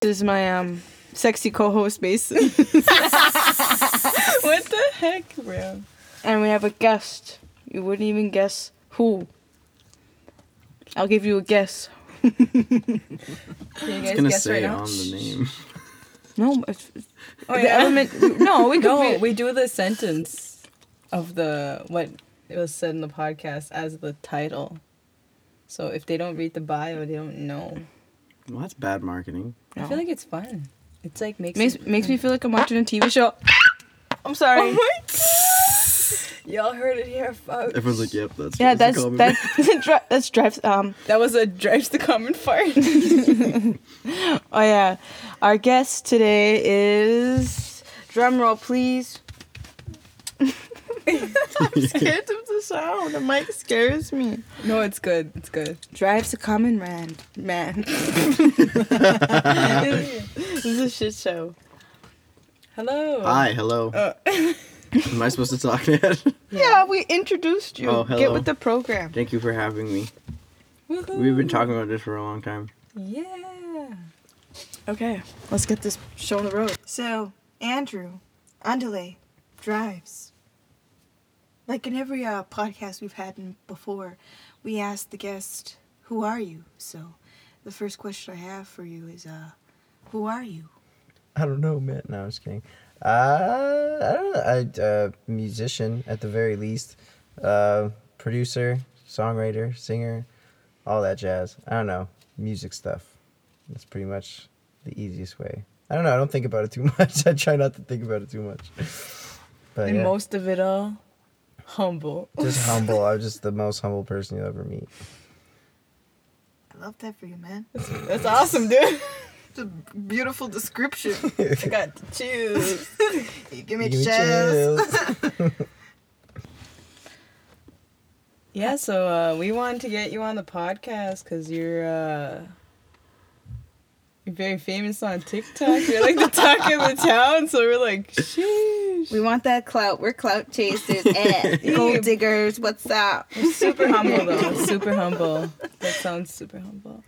This is my um sexy co-host Mason, what the heck, bro? and we have a guest. You wouldn't even guess who. I'll give you a guess. Can you I guys was gonna guess say right now? on the name. No, it's, Oh, the yeah. element. No, we could. No, be- we do the sentence of the what it was said in the podcast as the title. So if they don't read the bio, they don't know. Well, that's bad marketing. I feel like it's fun. It's like makes makes it- makes me feel like I'm watching a TV show. I'm sorry. What? Y'all heard it here, folks. Everyone's like, "Yep, that's Yeah, that's that's the that. dri- that's drives. Um. That was a drives the common fart. Oh yeah, our guest today is drum roll, please. I'm scared of the sound. The mic scares me. no, it's good. It's good. Drives a common man. Man. this is a shit show. Hello. Hi, hello. Uh, Am I supposed to talk yet? Yeah, we introduced you. Oh, Get with the program. Thank you for having me. woohoo. We've been talking about this for a long time. Yeah. Okay, let's get this show on the road. So, Andrew, Underlay, drives. Like in every uh, podcast we've had in before, we ask the guest, "Who are you?" So, the first question I have for you is, uh, "Who are you?" I don't know, man. No, I'm just kidding. Uh, I don't know. I uh, musician at the very least, uh, producer, songwriter, singer, all that jazz. I don't know, music stuff. That's pretty much the easiest way. I don't know. I don't think about it too much. I try not to think about it too much. But And yeah, most of it all, humble. just humble. I'm just the most humble person you'll ever meet. I love that for you, man. That's awesome, dude. It's a beautiful description. I got to choose. you give me Give me chills. chills. Yeah, so uh, we wanted to get you on the podcast because you're uh, you're very famous on TikTok. You're like the talk of the town, so we're like, sheesh. We want that clout. We're clout chasers. eh. Gold diggers. What's up? We're super humble though. Super humble. That sounds super humble.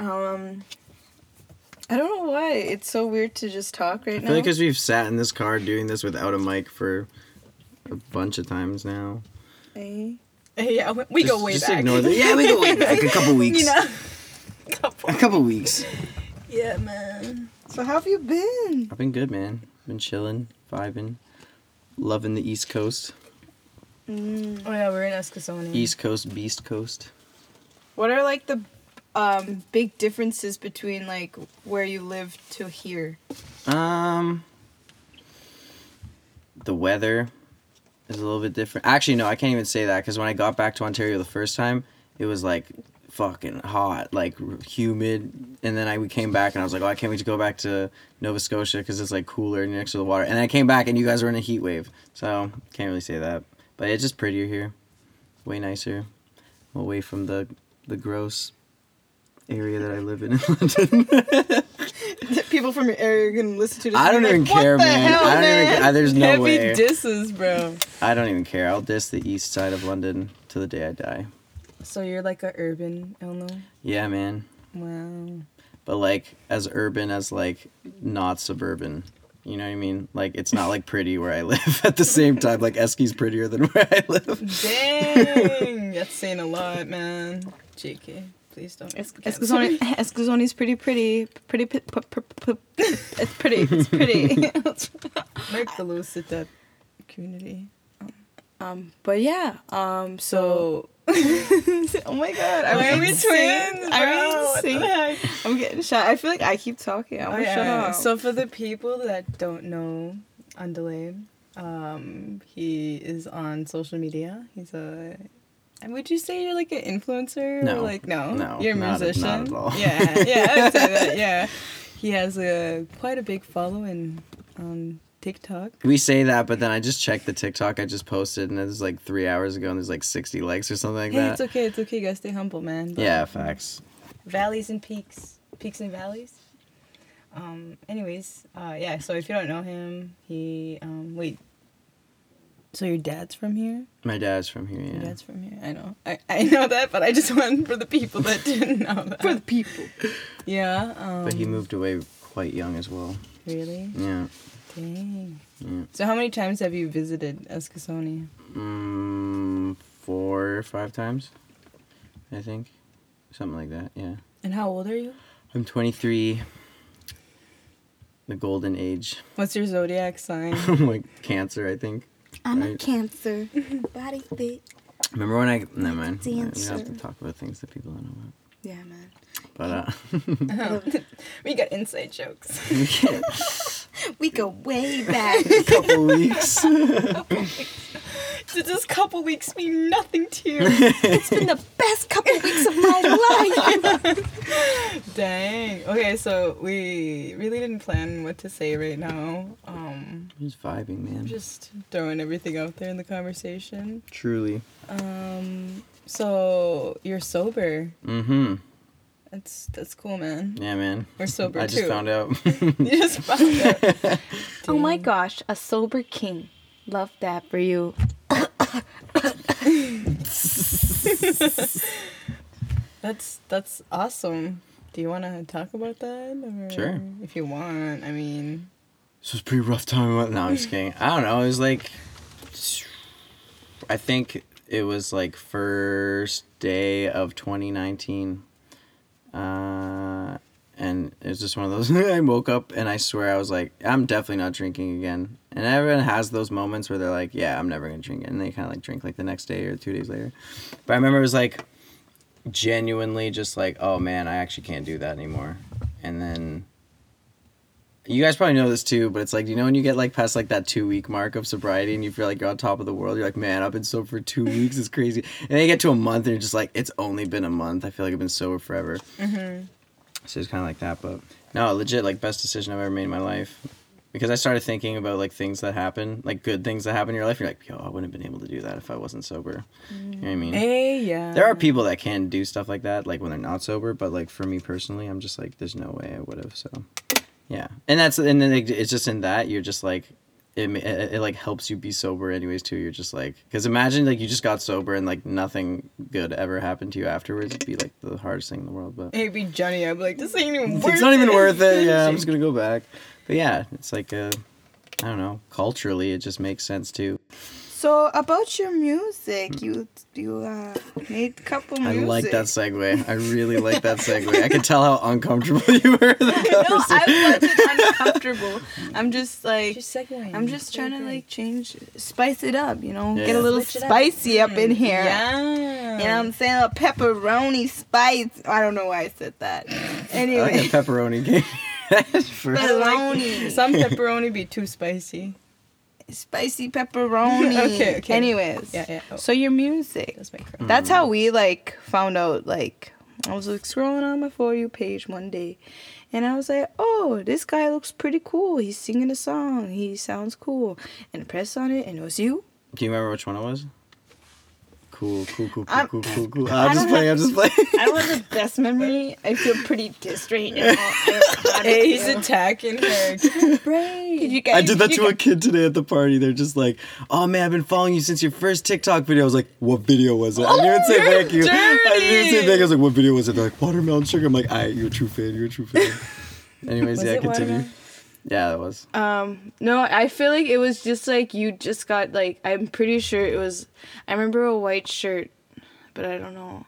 Um, I don't know why it's so weird to just talk right I now. feel like because we've sat in this car doing this without a mic for a bunch of times now. Hey, yeah, we- we go Just- way just back. Ignore that. Yeah, we go way back. A couple weeks. You know. Couple. A couple weeks. Yeah, man. So how have you been? I've been good, man. Been chilling, vibing, loving the East Coast. Mm. Oh yeah, we're in Eskasoni. East Coast, Beast Coast. What are like the um big differences between like where you live to here? Um, the weather is a little bit different. Actually, no, I can't even say that because when I got back to Ontario the first time, it was like fucking hot, like humid, and then I we came back and I was like, oh, I can't wait to go back to Nova Scotia because it's like cooler next to the water. And I came back and you guys were in a heat wave, so can't really say that. But it's just prettier here, way nicer, away from the the gross area that I live in in London. People from your area are gonna listen to this. I don't even like, "What care, the man. hell, I don't man?" even. I, there's no Heavy way. disses, bro. I don't even care. I'll diss the east side of London to the day I die. So you're like a urban Elno? Yeah, man. Wow. But like as urban as like not suburban. You know what I mean? Like it's not like pretty where I live at the same time. Like Eski's prettier than where I live. Dang, that's saying a lot, man. JK, please don't. Es- Escazone, me. Eskasoni's pretty, pretty, pretty, p- p- p- it's pretty, it's pretty. Make the at that community. um, but yeah, um, so. Oh my god, Why are we twins, I bro? mean, What sing. the heck? I'm getting shot. I feel like I keep talking. I Oh, want to shut yeah. up. So for the people that don't know Underlay, um, he is on social media. He's a. and Would you say you're like an influencer? No. Or like no, No, you're a not musician. not at all. Yeah, yeah, I'd say that. Yeah, he has a quite a big following on TikTok. We say that, but then I just checked the TikTok I just posted and it was like three hours ago and there's like 60 likes or something like Hey, that. it's okay. It's okay. You gotta stay humble, man. But Yeah, facts. Valleys and peaks. Peaks and Valleys. Um. Anyways, uh, yeah. So if you don't know him, he um. Wait. So your dad's from here? My dad's from here. Your Yeah. dad's from here. I know. I, I know that, but I just went for the people that didn't know that. For the people. yeah. Um, But he moved away quite young as well. Really? Yeah. Dang. Yeah. So how many times have you visited Eskasoni? Mm, four or five times, I think, something like that. Yeah. And how old are you? I'm 23. The golden age. What's your zodiac sign? I'm like cancer, I think. I'm a cancer. Body fit. Remember when I? Never mind. We don't have to talk about things that people don't know about. Yeah, man. But uh, we got inside jokes. we can't. We go way back. A couple weeks. Did this couple weeks mean nothing to you? it's been the best couple weeks of my life. Dang. Okay, so we really didn't plan what to say right now. Um, Just vibing, man. just throwing everything out there in the conversation. Truly. Um, so you're sober. Mm-hmm. That's that's cool, man. Yeah, man. We're sober I just too. found out. You just found out. Oh my gosh, a sober king. Love that for you. That's that's awesome. Do you want to talk about that? Or Sure. If you want, I mean, This was a pretty rough time. No, I'm just kidding. I don't know. It was like, I think it was like first day of 2019. Uh, and it was just one of those. I woke up and I swear I was like, I'm definitely not drinking again. And everyone has those moments where they're like, yeah, I'm never gonna drink, and they kind of like drink like the next day or two days later. But I remember it was like genuinely just like, oh man, I actually can't do that anymore. And then you guys probably know this too, but it's like you know when you get like past like that two week mark of sobriety and you feel like you're on top of the world. You're like, man, I've been sober for two weeks. It's crazy. And then you get to a month and you're just like, it's only been a month. I feel like I've been sober forever. Mm-hmm. So it's kind of like that, but no, legit like best decision I've ever made in my life. Because I started thinking about like things that happen, like good things that happen in your life. You're like, yo, I wouldn't have been able to do that if I wasn't sober. You know what I mean? hey, yeah. There are people that can do stuff like that, like when they're not sober. But like for me personally, I'm just like, there's no way I would have. So, yeah, and that's and then it- it's just in that you're just like, it, it, it like helps you be sober anyways too. You're just like, because imagine like you just got sober and like nothing good ever happened to you afterwards. It'd be like the hardest thing in the world. But Hey, be Johnny. I'd be like, this ain't even worth it's not even it. worth it. Yeah, I'm just gonna go back. But yeah, it's like uh, I don't know. Culturally, it just makes sense too. So about your music, you you uh, made a couple music. I music. like that segue. I really like that segue. I can tell how uncomfortable you were. the No. I wasn't uncomfortable. I'm just like Just. I'm just trying to like change, spice it up, you know, Yeah. get a little Switch it up. spicy up in here. Yeah. You know what I'm saying? A pepperoni spice. I don't know why I said that. I like a pepperoni game. Pepperoni. Some pepperoni be too spicy. Spicy pepperoni. Okay, okay. Anyways. Yeah, yeah. Oh, So your music. that's my crap. That's how we like found out like I was like scrolling on my for you page one day and I was like, Oh, this guy looks pretty cool. He's singing a song. He sounds cool. And I pressed on it and it was you. Do you remember which one it was? Cool, cool, cool, cool, cool, cool, cool. I I'm just don't playing. I'm just playing. I don't have the best memory. I feel pretty dissed right now. Hey, he's attacking her. Could you guys I did that you to a kid today at the party. They're just like, "Oh man, I've been following you since your first TikTok video." I was like, "What video was it?" I didn't even say you're thank you. I didn't even say thank you. I was like, "What video was it?" They're like, "Watermelon sugar." I'm like, "Alright, you're a true fan. You're a true fan." Anyways, Was yeah, continue. watermelon? Yeah, that was. Um, no, I feel like it was just like you just got like I'm pretty sure it was I remember a white shirt, but I don't know.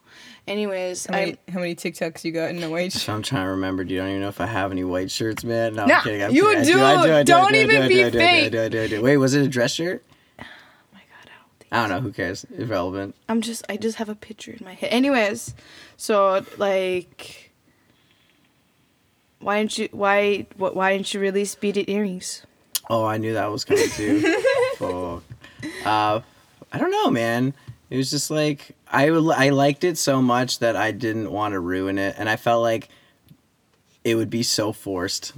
Anyways, How many, I how many TikToks you got in a white shirt? I'm trying to remember. Do you don't even know if I have any white shirts, man? No, Nah, I'm kidding. I'm you kidding. Do. I I I Don't even be I I do, I fake. do, I do, I do. Wait, was it a dress shirt? oh my god, I don't I don't know. Who cares? Irrelevant. I'm just I just have a picture in my head. Anyways, so like why didn't you why what why didn't you release beaded earrings? Oh, I knew that was coming too. Fuck. Uh, I don't know, man. It was just like I I liked it so much that I didn't want to ruin it, and I felt like it would be so forced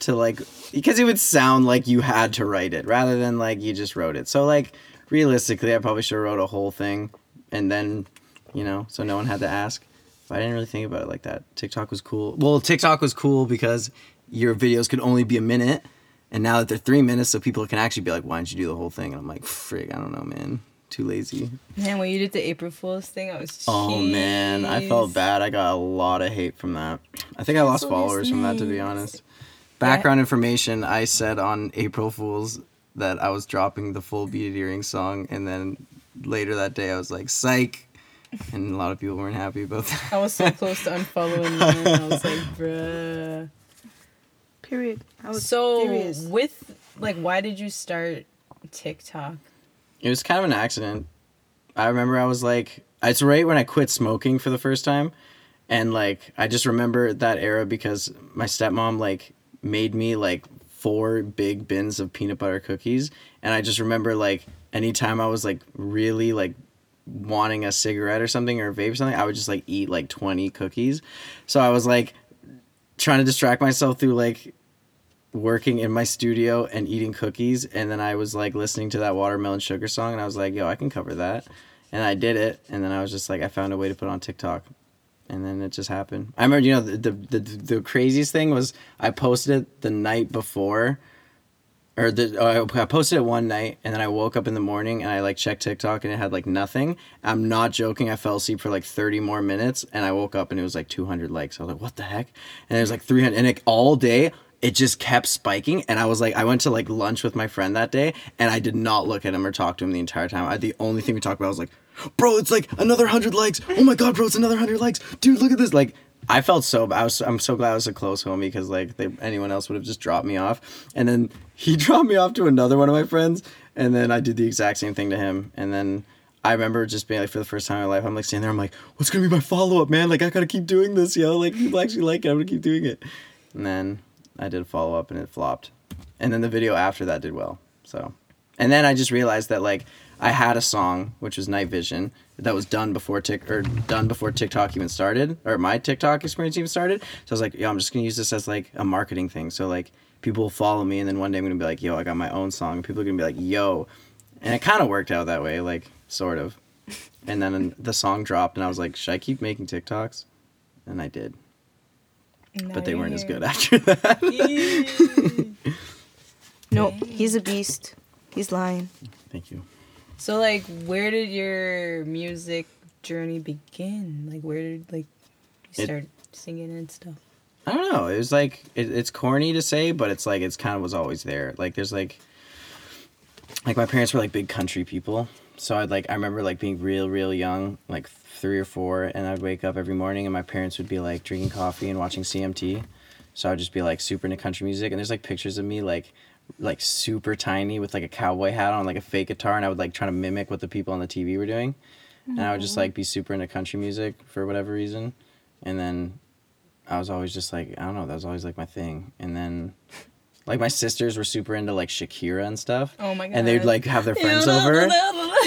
to like because it would sound like you had to write it rather than like you just wrote it. So like realistically, I probably should have wrote a whole thing, and then you know, so no one had to ask. But I didn't really think about it like that. TikTok was cool. Well, TikTok was cool because your videos could only be a minute, and now that they're three minutes, so people can actually be like, "Why didn't you do the whole thing?" And I'm like, "Frig, I don't know, man. Too lazy." Man, when you did the April Fool's thing, I was. Just Oh man, I felt bad. I got a lot of hate from that. I think I lost followers from that, to be honest. Background information: I said on April Fools that I was dropping the full beaded earring song, and then later that day I was like, "Psych," and a lot of people weren't happy about that. I was so close to unfollowing them. I was like, bruh. Period. I was So furious. with like, why did you start TikTok? It was kind of an accident. I remember I was like, it's right when I quit smoking for the first time. And like, I just remember that era because my stepmom like made me like four big bins of peanut butter cookies. And I just remember like, anytime I was like really like wanting a cigarette or something or a vape or something, I would just like eat like 20 cookies. So I was like trying to distract myself through like working in my studio and eating cookies and then I was like listening to that watermelon sugar song and I was like, yo, I can cover that. And I did it and then I was just like I found a way to put on TikTok. And then it just happened. I remember, you know, the the, the, the craziest thing was I posted it the night before or the I I posted it one night and then I woke up in the morning and I like checked TikTok and it had like nothing. I'm not joking. I fell asleep for like 30 more minutes and I woke up and it was like 200 likes. I was like, what the heck? And it was like 300 and it, all day it just kept spiking and I was like I went to like lunch with my friend that day and I did not look at him or talk to him the entire time. I, the only thing we talked about was like, bro, it's like another 100 likes. Oh my god, bro, it's another 100 likes. Dude, look at this. Like I felt so. I was, I'm so glad I was a close homie because like they, anyone else would have just dropped me off. And then he dropped me off to another one of my friends, and then I did the exact same thing to him. And then I remember just being like, for the first time in my life, I'm like standing there, I'm like, what's gonna be my follow up, man? Like I gotta keep doing this, yo. Like people actually like it. I'm gonna keep doing it. And then I did a follow up, and it flopped. And then the video after that did well. So, and then I just realized that like I had a song which was Night Vision that was done before Tik or done before TikTok even started or my TikTok experience even started. So I was like, yo, I'm just gonna use this as like a marketing thing. So like people will follow me, and then one day I'm gonna be like, yo, I got my own song. And people are gonna be like, yo, and it kind of worked out that way, like sort of. And then the song dropped, and I was like, should I keep making TikToks? And I did, but they weren't as good after that. Nope, he's a beast. He's lying. Thank you. So like, where did your music journey begin? Like, where did like you It- start singing and stuff? I don't know. It was like it, it's corny to say, but it's like it's kind of was always there. Like there's like like my parents were like big country people, so I'd like I remember like being real real young, like three or four, and I'd wake up every morning and my parents would be like drinking coffee and watching CMT, so I'd just be like super into country music, and there's like pictures of me like like super tiny with like a cowboy hat on, like a fake guitar, and I would like try to mimic what the people on the TV were doing, and I would just like be super into country music for whatever reason, and then I was always just like I don't know that was always like my thing. And then like my sisters were super into like Shakira and stuff. Oh my god! and they'd like have their friends over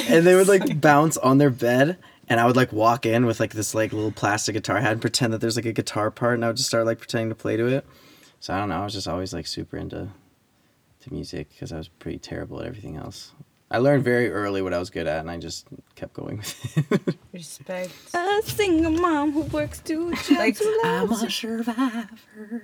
and they would like bounce on their bed and I would like walk in with like this like little plastic guitar hat and pretend that there's like a guitar part and I would just start like pretending to play to it. So I don't know I was just always like super into to music because I was pretty terrible at everything else I learned very early what I was good at and I just kept going with it respect. A single mom who works two jobs. Like, who loves a survivor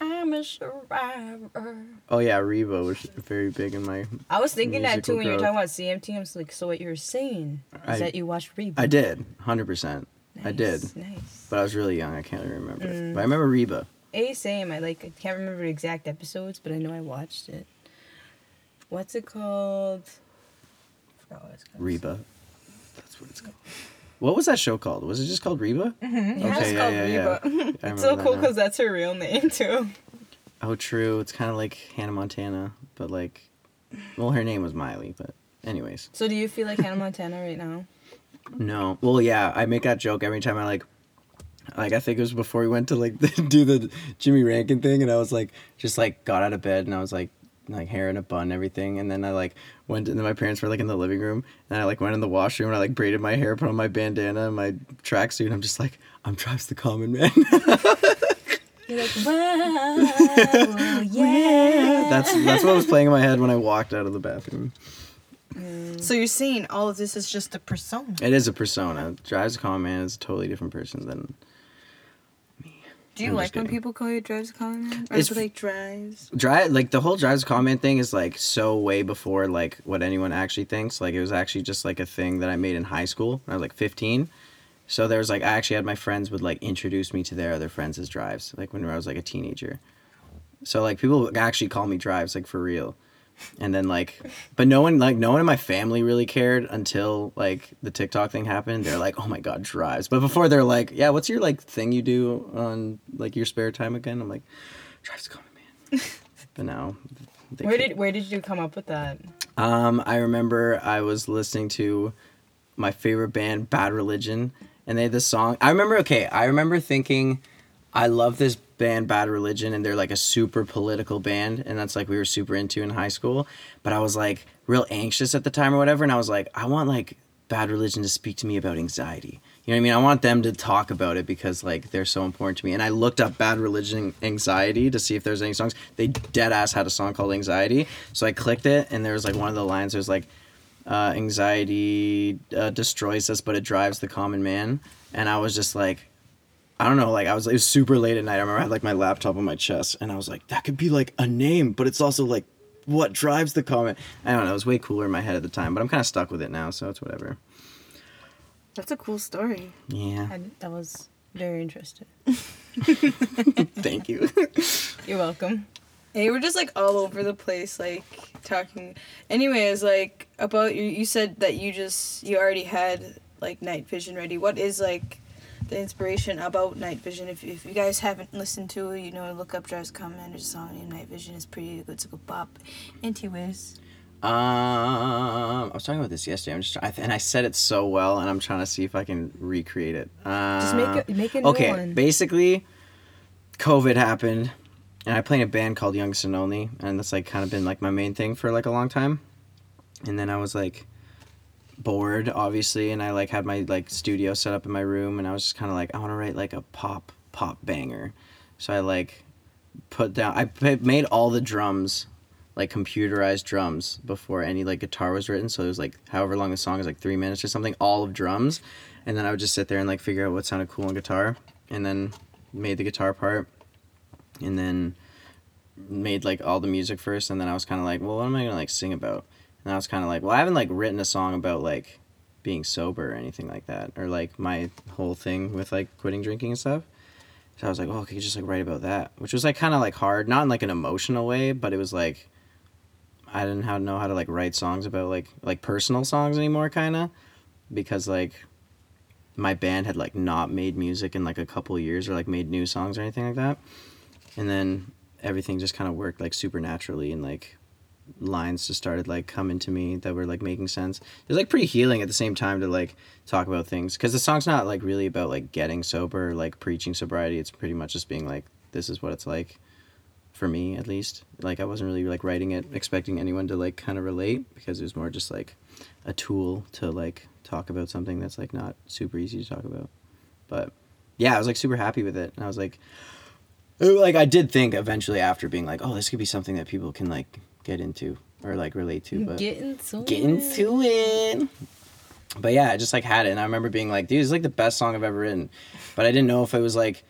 I'm a survivor. Oh yeah, Reba was very big in my. I was thinking that too Musical when you were talking about CMT. I was like, so what you're saying is I- that you watched Reba? I did, hundred percent. I did, Nice, Nice. but I was really young. I can't really remember. Mm. But I remember Reba. A same. I like. I can't remember exact episodes, but I know I watched it. What's it called? Forgot what it's called. Reba. That's what it's called. What was that show called? Was it just called Reba? Mm-hmm. Yeah, Okay, it's yeah, called yeah, yeah. Reba. I it's so cool because that's her real name too. Oh, true. It's kind of like Hannah Montana, but like, well, her name was Miley, but anyways. So do you feel like Hannah Montana right now? No. Well, yeah, I make that joke every time I like. Like I think it was before we went to like do the Jimmy Rankin thing, and I was like, just like got out of bed, and I was like, like hair in a bun, and everything, and then I like went, and then my parents were like in the living room, and I like went in the washroom, and I like braided my hair, put on my bandana, and my tracksuit, and I'm just like, I'm Drives the Common Man. You're like, wow, yeah. that's that's what was playing in my head when I walked out of the bathroom. Mm. So you're saying all of this is just a persona. It is a persona. Drives a common man is a totally different person than Do you I'm like when people call you drives a man? Or It's- is it like drives? drive. Like the whole drives a common thing is like so way before like what anyone actually thinks. Like it was actually just like a thing that I made in high school. when I was like 15. So there was like I actually had my friends would like introduce me to their other friends as drives. Like when I was like a teenager. So like people actually call me drives like for real. And then like but no one like no one in my family really cared until like the TikTok thing happened. They're like, "Oh my god, drives." But before they're like, "Yeah, what's your like thing you do on like your spare time again?" I'm like, "Drives common man." but now Where did where did you come up with that? um, I remember I was listening to my favorite band, Bad Religion, and they had this song. I remember, okay, I remember thinking, I love this band, Bad Religion, and they're like a super political band, and that's like we were super into in high school. But I was like real anxious at the time or whatever, and I was like, I want like Bad Religion to speak to me about anxiety. You know what I mean? I want them to talk about it because like they're so important to me. And I looked up Bad Religion Anxiety to see if there's any songs. They dead ass had a song called Anxiety. So I clicked it and there was like one of the lines there's like uh, anxiety uh, destroys us but it drives the common man. And I was just like I don't know, like I was it was super late at night. I remember I had like my laptop on my chest and I was like, that could be like a name, but it's also like what drives the comment. I don't know, it was way cooler in my head at the time, but I'm kinda stuck with it now, so it's whatever. That's a cool story. Yeah. I, that was very interesting. Thank you. You're welcome. Hey, we're just like all over the place, like talking. Anyways, like about you, you said that you just you already had like night vision ready. What is like the inspiration about night vision? If, if you guys haven't listened to it, you know, look up Drives Common Man's song. And night vision is pretty good. It's a good bop. Anti-whiz. Um, I was talking about this yesterday. I'm just, I, and I said it so well, and I'm trying to see if I can recreate it. Uh, Just make a make a new okay. one. Basically, COVID happened, and I play in a band called Youngest and Only, and that's like kind of been like my main thing for like a long time. And then I was like bored, obviously, and I like had my like studio set up in my room, and I was just kind of like, I want to write like a pop pop banger. So I like put down, I made all the drums like computerized drums before any like guitar was written. So it was like however long the song is, like three minutes or something, all of drums. And then I would just sit there and like figure out what sounded cool on guitar, and then made the guitar part, and then made like all the music first. And then I was kind of like, well, what am I gonna like sing about? And I was kind of like, well, I haven't like written a song about like being sober or anything like that, or like my whole thing with like quitting drinking and stuff. So I was like, oh, I could just like write about that, which was like kind of like hard, not in like an emotional way, but it was like I didn't how know how to like write songs about like like personal songs anymore, kind of, because like my band had like not made music in like a couple years or like made new songs or anything like that, and then everything just kind of worked like supernaturally and like lines just started like coming to me that were like making sense. It's like pretty healing at the same time to like talk about things because the song's not like really about like getting sober or like preaching sobriety. It's pretty much just being like this is what it's like for me at least. Like I wasn't really like writing it expecting anyone to like kind of relate because it was more just like a tool to like talk about something that's like not super easy to talk about. But yeah, I was like super happy with it. And I was like like I did think eventually after being like, oh, this could be something that people can like get into or like relate to, but Get into get it. into it. But yeah, I just like had it, and I remember being like, "Dude, it's like the best song I've ever written," but I didn't know if it was like,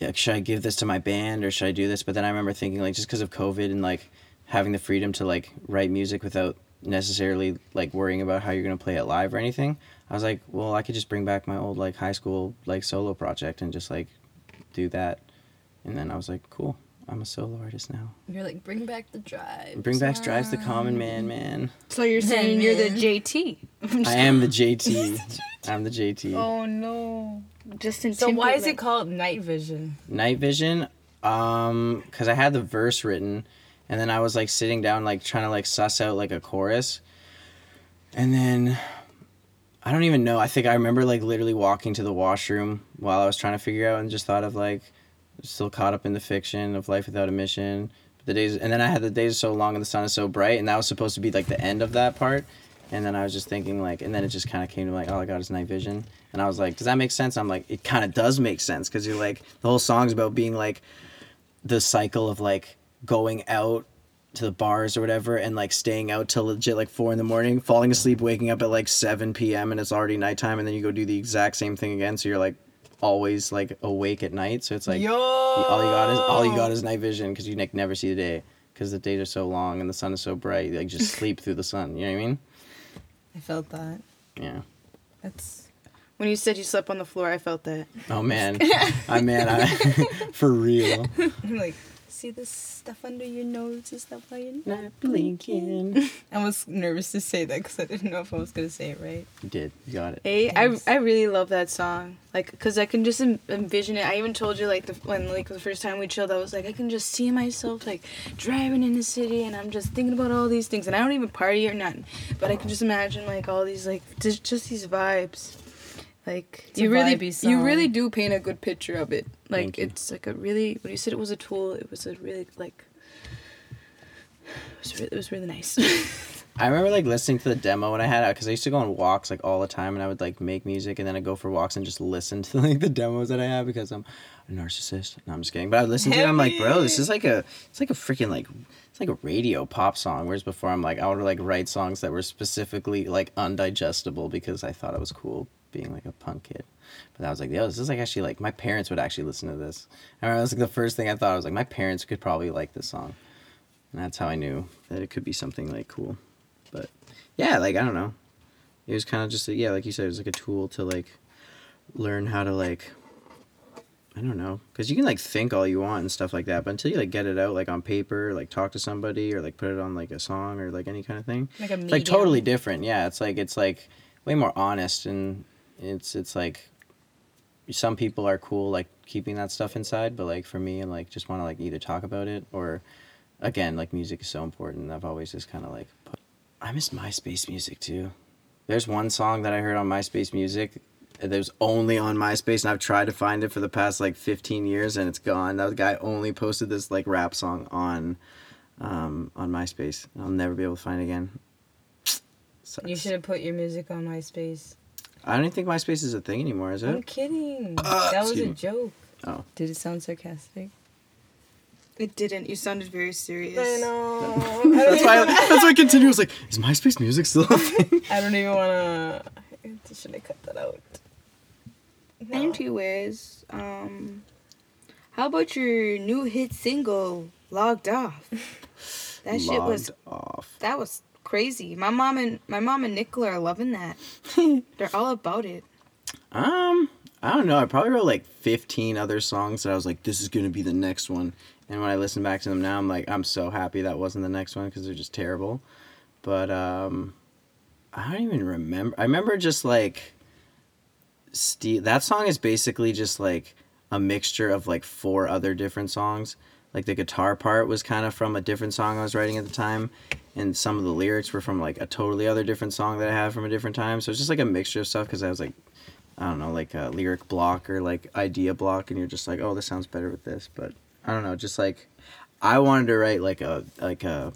like, should I give this to my band or should I do this? But then I remember thinking like, just because of COVID and like having the freedom to like write music without necessarily like worrying about how you're gonna play it live or anything, I was like, well, I could just bring back my old like high school like solo project and just like do that, and then I was like, cool, I'm a solo artist now. You're like, bring back the drive. Bring back drives the common man, man. So you're saying you're the JT. I am the JT. I'm the JT. Oh no. Justin So why is it called night vision? Night Vision, um, because I had the verse written, and then I was like sitting down, like trying to like suss out like a chorus, and then I don't even know. I think I remember like literally walking to the washroom while I was trying to figure out, and just thought of like still caught up in the fiction of life without a mission. But the days, and then I had the days so long and the sun is so bright, and that was supposed to be like the end of that part. And then I was just thinking like, and then it just kind of came to like, all I got is night vision, and I was like, does that make sense? I'm like, it kind of does make sense because you're like, the whole song's about being like, the cycle of like going out to the bars or whatever and like staying out till legit like four in the morning, falling asleep, waking up at like seven p.m. and it's already nighttime, and then you go do the exact same thing again. So you're like always like awake at night. So it's like Yo. all you got is all you got is night vision because you like never see the day because the days are so long and the sun is so bright. You, like just sleep through the sun. You know what I mean? I felt that. Yeah. That's When you said you slept on the floor, I felt that. Oh man, I man, I for real. I'm like, see this stuff under your nose and stuff like you're Not blinking. I was nervous to say that because I didn't know if I was gonna say it right. You did. You got it. Hey, I, Thanks. I really love that song. Like, cause I can just en- envision it. I even told you like the when like the first time we chilled, I was like, I can just see myself like driving in the city, and I'm just thinking about all these things, and I don't even party or nothing, but I can just imagine like all these like just, just these vibes. Like It's a you really, vibey you song. really do paint a good picture of it. Like Thank you. it's like a really when you said it was a tool, it was a really like. It was, re- it was really nice. I remember like listening to the demo when I had it because I used to go on walks like all the time, and I would like make music, and then I'd go for walks and just listen to like the demos that I have because I'm a narcissist. No, I'm just kidding. But I would listen to it. I'm like, bro, this is like a, it's like a freaking like, it's like a radio pop song. Whereas before, I'm like, I would like write songs that were specifically like undigestible because I thought it was cool being like a punk kid. But I was like, yo, this is like actually like my parents would actually listen to this. I remember that was like the first thing I thought. I was like, my parents could probably like this song. And that's how I knew that it could be something like cool. But yeah, like I don't know. It was kind of just a, yeah, like you said, it was like a tool to like learn how to like I don't know, because you can like think all you want and stuff like that, but until you like get it out like on paper, like talk to somebody or like put it on like a song or like any kind of thing, Like a it's like totally different. Yeah, it's like it's like way more honest and it's it's like some people are cool like keeping that stuff inside, but like for me, and like just want to like either talk about it or again like music is so important. I've always just kind of like put. I miss MySpace music too. There's one song that I heard on MySpace music that was only on MySpace, and I've tried to find it for the past like 15 years, and it's gone. That guy only posted this like rap song on, um, on MySpace. I'll never be able to find it again. Sucks. You should have put your music on MySpace. I don't even think MySpace is a thing anymore, is it? I'm kidding. Uh, that was a me. joke. Oh. Did it sound sarcastic? it didn't. You sounded very serious. I know. That's why. That's why I continue. I was like, is MySpace music still a thing? I don't even wanna. I Should I cut that out? No. Anyways, um, how about your new hit single, "Logged Off"? That shit was Logged off. that was crazy. My mom and my mom and Nicola are loving that. They're all about it. Um, I don't know. I probably wrote like 15 other songs that I was like, this is gonna be the next one. And when I listen back to them now, I'm like, I'm so happy that wasn't the next one because they're just terrible. But um, I don't even remember. I remember just like, Steve. That song is basically just like a mixture of like four other different songs. Like the guitar part was kind of from a different song I was writing at the time, and some of the lyrics were from like a totally other different song that I had from a different time. So it's just like a mixture of stuff because I was like, I don't know, like a lyric block or like idea block, and you're just like, oh, this sounds better with this. But I don't know, just like I wanted to write like a like a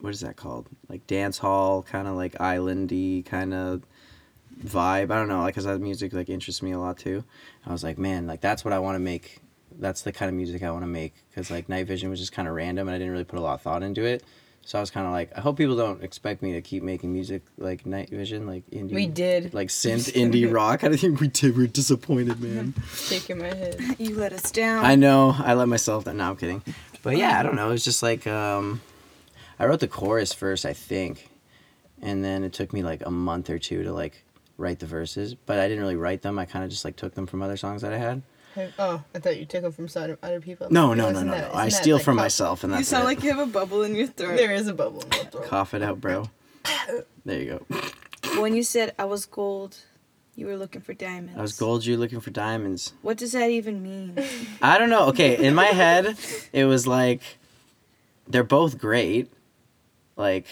what is that called? Like dance hall kind of like islandy kind of vibe. I don't know, like cause that music like interests me a lot too. I was like, man, like that's what I want to make. That's the kind of music I want to make because like Night Vision was just kind of random and I didn't really put a lot of thought into it. So I was kind of like, I hope people don't expect me to keep making music like Night Vision, like indie. We did. Like synth indie rock. I think we did. We're disappointed, man. Shaking my head. You let us down. I know. I let myself down. No, I'm kidding. But yeah, I don't know. It's just like um, I wrote the chorus first, I think, and then it took me like a month or two to like write the verses. But I didn't really write them. I kind of just like took them from other songs that I had. Oh, I thought you took them from side of other people. No, no, no, no, that- no. I steal like, from cough- myself, and that's. you sound it. like you have a bubble in your throat. There is a bubble in my throat. Cough it out, bro. There you go. When you said I was gold, you were looking for diamonds. I was gold. You're looking for diamonds. What does that even mean? I don't know. Okay, in my head, it was like they're both great. Like,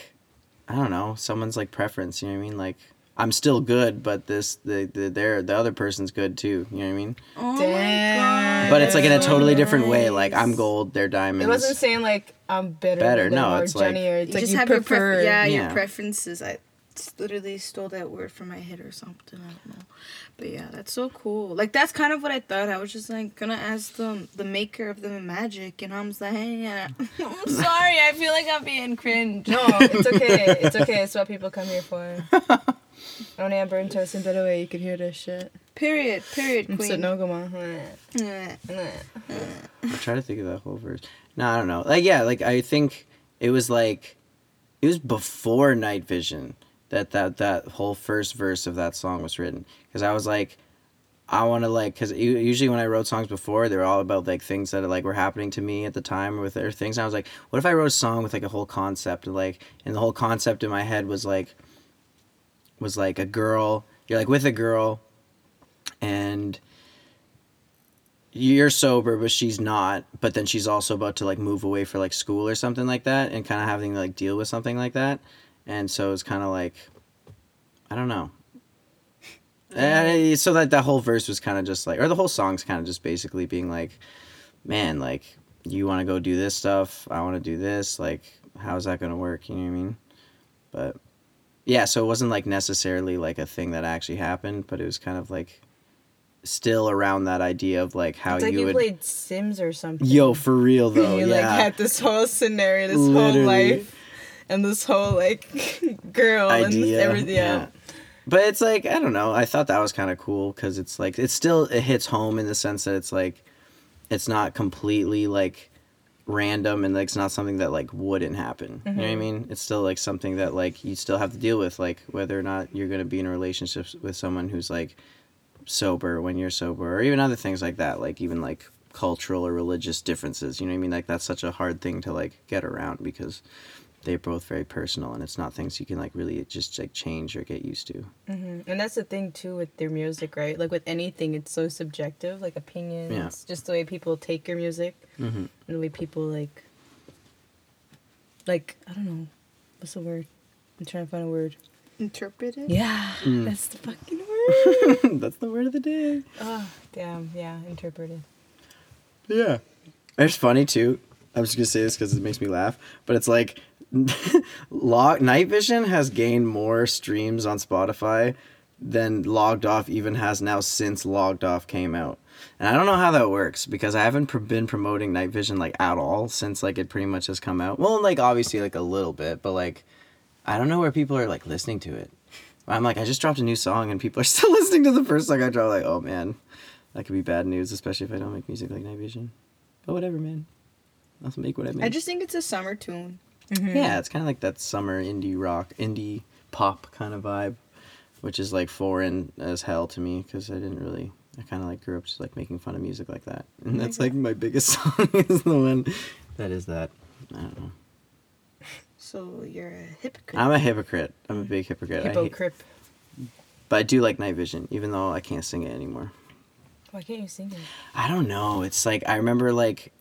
I don't know, someone's like preference. You know what I mean? Like, I'm still good, but this the the their the other person's good too. You know what I mean? Oh Damn. But it's like in a totally different way. Like I'm gold, they're diamonds. It wasn't saying like I'm better. Better, than them no, or it's like- Jenny or it's You like just you have prefer. your prefer- yeah, Yeah. your preferences. I literally stole that word from my head or something. I don't know. But yeah, that's so cool. Like that's kind of what I thought. I was just like gonna ask the the maker of the magic, and I'm like, I'm sorry. I feel like I'm being cringe. No, it's okay. It's okay. It's what people come here for. Only I'm burnt toast and better way you could hear this shit. Period. Period. So Queen. no go on. Yeah. I try to think of that whole verse. No, I don't know. Like yeah, like I think it was like it was before Night Vision that that that whole first verse of that song was written because I was like I want to like because usually when I wrote songs before they were all about like things that like were happening to me at the time or with other things. And I was like, what if I wrote a song with like a whole concept and like and the whole concept in my head was like was like a girl you're like with a girl and you're sober but she's not but then she's also about to like move away for like school or something like that and kind of having to like deal with something like that. And so it's kind of like i don't know. Eh, so that that whole verse was kind of just like or the whole song's kind of just basically being like man like you want to go do this stuff i want to do this like how's that going to work? You know what i mean? But yeah so it wasn't like necessarily like a thing that actually happened but it was kind of like still around that idea of like how It's like you, you, would played Sims or something. yo for real though you yeah like had this whole scenario, this whole life, and this whole like girl and idea. everything. Yeah. But it's like I don't know. I thought that was kind of cool because it's like it's still it hits home in the sense that it's like it's not completely like random and like it's not something that like wouldn't happen. You know what I mm-hmm. mean? It's still like something that like you still have to deal with, like whether or not you're gonna be in a relationship with someone who's like sober when you're sober, or even other things like that, like even like cultural or religious differences. You know what I mean? Like that's such a hard thing to like get around because they're both very personal and it's not things you can like really just like change or get used to. And that's the thing too with their music, right? Like with anything, it's so subjective, like opinions, yeah. just the way people take your music, Mhm. and the way people like, like I don't know, what's the word? I'm trying to find a word. Interpreted. Yeah, Mm. that's the fucking word. That's the word of the day. oh, damn, yeah, interpreted. Yeah. It's funny too. I'm just gonna say this because it makes me laugh, but it's like, log Night Vision has gained more streams on Spotify than Logged Off even has now since Logged Off came out. And I don't know how that works because I haven't pr- been promoting Night Vision like at all since like it pretty much has come out. Well, like obviously like a little bit, but like I don't know where people are like listening to it. I'm like I just dropped a new song and people are still listening to the first song I dropped. Like oh man, that could be bad news, especially if I don't make music like Night Vision. But whatever, man. I'll make what I make. I just think it's a summer tune. Mm-hmm. yeah, it's kind of like that summer indie rock, indie pop kind of vibe, which is like foreign as hell to me because I didn't really. I kind of like grew up just like making fun of music like that, and oh that's like my biggest song is the one that is that. I don't know. So you're a hypocrite. I'm a hypocrite. I'm a big hypocrite. Hypocrite. but I do like Night Vision, even though I can't sing it anymore. Why can't you sing it? I don't know. It's like I remember like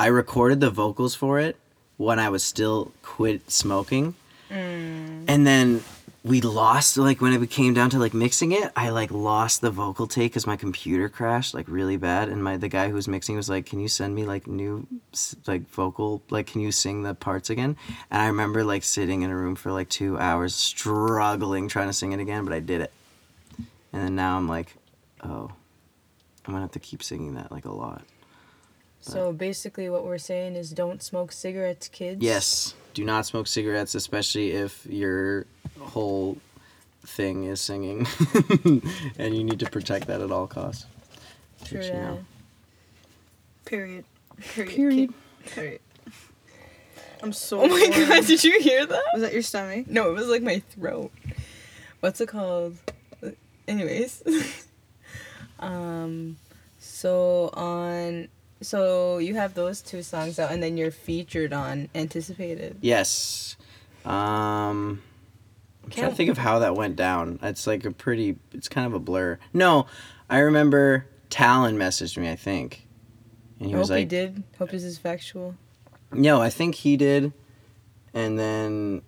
I recorded the vocals for it when I was still quit smoking. Mm. And then we lost like when it came down to like mixing it, I like lost the vocal take cuz my computer crashed like really bad and my the guy who was mixing was like, "Can you send me like new like vocal like can you sing the parts again?" And I remember like sitting in a room for like 2 hours struggling trying to sing it again, but I did it. And then now I'm like, "Oh, I'm going to have to keep singing that like a lot." So basically, what we're saying is, don't smoke cigarettes, kids. Yes. Do not smoke cigarettes, especially if your whole thing is singing. and you need to protect that at all costs. True Which, you know. Period. Period. Period. kid. Period. I'm so. Oh my bored. god, did you hear that? Was that your stomach? No, it was like my throat. What's it called? Anyways. um so on so you have those two songs out and then you're featured on Anticipated. Yes. Um I'm trying Can't- to think of how that went down. It's like a pretty it's kind of a blur. No, I remember Talon messaged me, I think. And he I hope was he did. Hope this is factual. No, I think he did. And then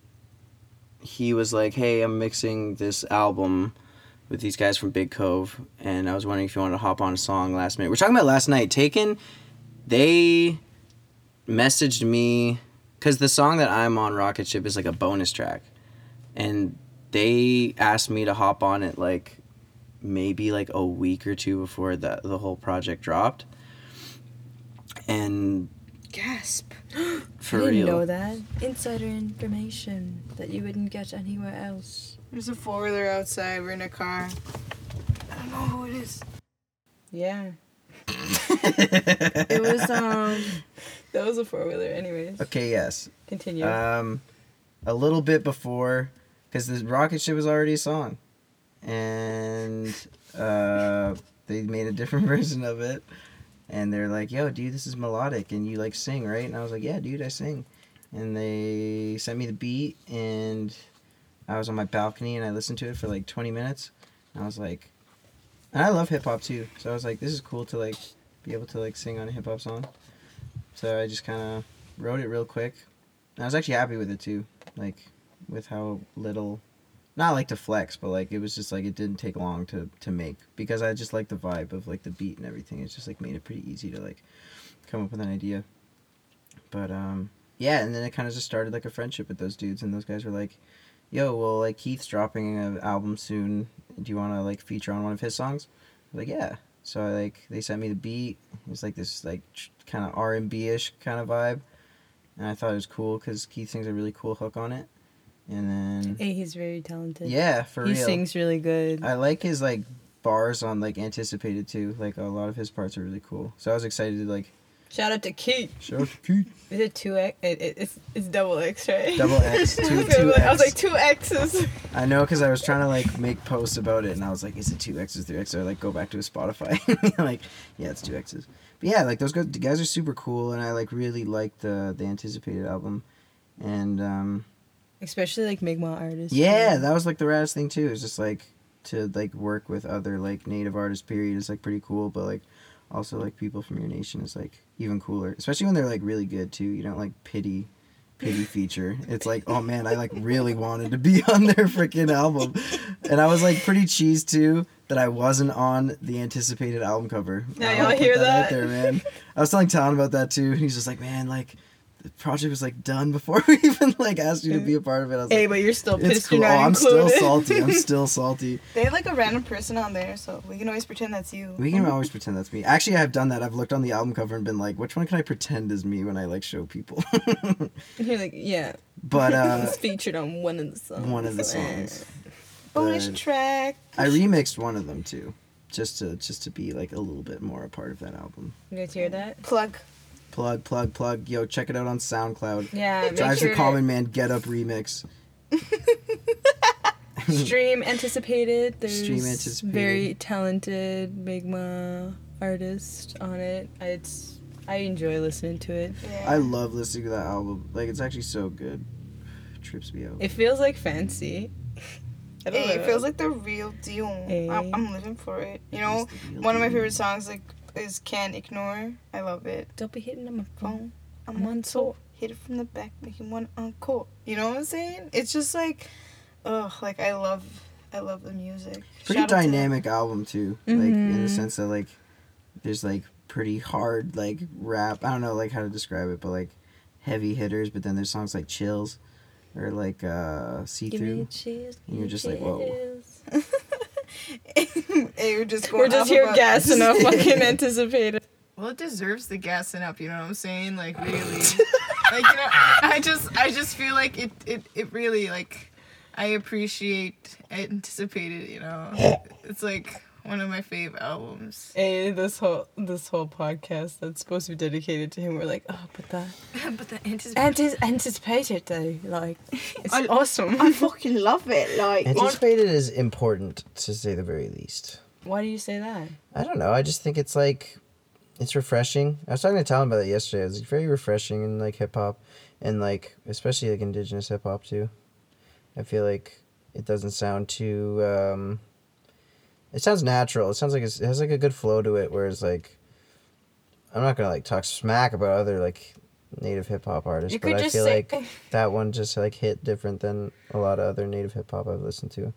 he was like, "Hey, I'm mixing this album with these guys from Big Cove, and I was wondering if you wanted to hop on a song last minute." We're talking about last night. Taken, they messaged me because the song that I'm on Rocket Ship is like a bonus track, and they asked me to hop on it like maybe like a week or two before the the whole project dropped. And Gasp. for I didn't real. know that. Insider information that you wouldn't get anywhere else. There's a four wheeler outside. We're in a car. I don't know who it is. Yeah. It was um that was a four wheeler anyways. Okay, yes. Continue. Um, a little bit before, because the rocket ship was already a song, and uh, they made a different version of it, and they're like, "Yo, dude, this is melodic, and you like sing, right?" And I was like, "Yeah, dude, I sing," and they sent me the beat, and I was on my balcony and I listened to it for like twenty minutes, and I was like, and I love hip hop too, so I was like, this is cool to like be able to like sing on a hip hop song. So I just kind of wrote it real quick. And I was actually happy with it too, like with how little, not like to flex, but like it was just like it didn't take long to to make because I just like the vibe of like the beat and everything. It's just like made it pretty easy to like come up with an idea. But um yeah, and then it kind of just started like a friendship with those dudes, and those guys were like, "Yo, well, like Keith's dropping an album soon. Do you want to like feature on one of his songs?" I was like, "Yeah." So I like they sent me the beat. It was like this like kind of R and B ish kind of vibe, and I thought it was cool because Keith sings a really cool hook on it. And then hey, he's very talented. yeah, for he real, He sings really good. I like his like bars on like anticipated too. Like a lot of his parts are really cool. So I was excited to like Shout out to Keith. show out to Keith. Is it two X? It, it, it's it's double X, right? Double X, I two was two be like- was like two X's. I know because I was trying to like make posts about it, and I was like, "Is it two X's, three X's?" So I like go back to his Spotify, like, yeah, it's two X's. But yeah, like those guys are super cool, and I like really like the the anticipated album, and um, Especially like Mi'kmaq artists. yeah, that was like the raddest thing too. It's just like to like work with other like native artists. Period is like pretty cool, but like also like people from your nation is like even cooler, especially when they're like really good too. You don't like pity pity feature. It's like, oh man, I like really wanted to be on their freaking album. And I was like pretty cheesed too that I wasn't on the anticipated album cover. Now I y'all hear out that? there, man. I was telling Town about that too, and he's just like, man, like the project was like done before we even like asked you to be a part of it. I was Hey, like, but you're still it's pissed cool. you're Oh, I'm still salty. I'm still salty. They have like a random person on there, so we can always pretend that's you. We can always pretend that's me. Actually, I've done that. I've looked on the album cover and been like, which one can I pretend is me when I like show people? you're like, yeah. but uh, it's featured on one of the songs. one of the songs. Bonus But track. I remixed one of them too, just to just to be like a little bit more a part of that album. You guys hear that? Plug. Plug, plug, plug. Yo, check it out on SoundCloud. Yeah. Make Drives sure the Common Man Get Up remix. Stream anticipated. There's Stream anticipated. very talented Mi'kmaq artist on it. It's I enjoy listening to it. Yeah. I love listening to that album. Like it's actually so good. Trips me out. It feels like fancy. Hey, it feels like the real deal. Hey. I'm, I'm living for it. You know, It's the real one of my favorite songs like is "Can't Ignore." I love it. Don't be hitting on my phone. Phone. I'm, I'm on on tour. Hit it from the back, make him want encore. You know what I'm saying? It's just like, ugh, like I love, I love the music. pretty Shout out to- dynamic album too like in the sense that like there's like pretty hard like rap i don't know like how to describe it but like heavy hitters but then there's songs like chills or like uh see Give me through chills. And you're just like, whoa. whoa. hey, we're just going We're just off here about- gassing up fucking anticipated. Well, it deserves the gassing up. You know what I'm saying? Like really, like you know, I just, I just feel like it, it, it really like, I appreciate anticipated. You know, it's like one of my fave albums. Hey, this whole this whole podcast that's supposed to be dedicated to him, we're like, oh, but that. but the anticipated, antis- anticipated though, like, it's I- awesome. I fucking love it. Like, Anticipated is important to say the very least. Why do you say that? I don't know. I just think it's like it's refreshing. I was talking to Talon about it yesterday. It's very refreshing in like hip hop and like especially like indigenous hip hop too. I feel like it doesn't sound too um it sounds natural. It sounds like it's, it has like a good flow to it whereas like I'm not going to like talk smack about other like native hip hop artists, You but could I just feel say- like that one just like hit different than a lot of other native hip hop I've listened to.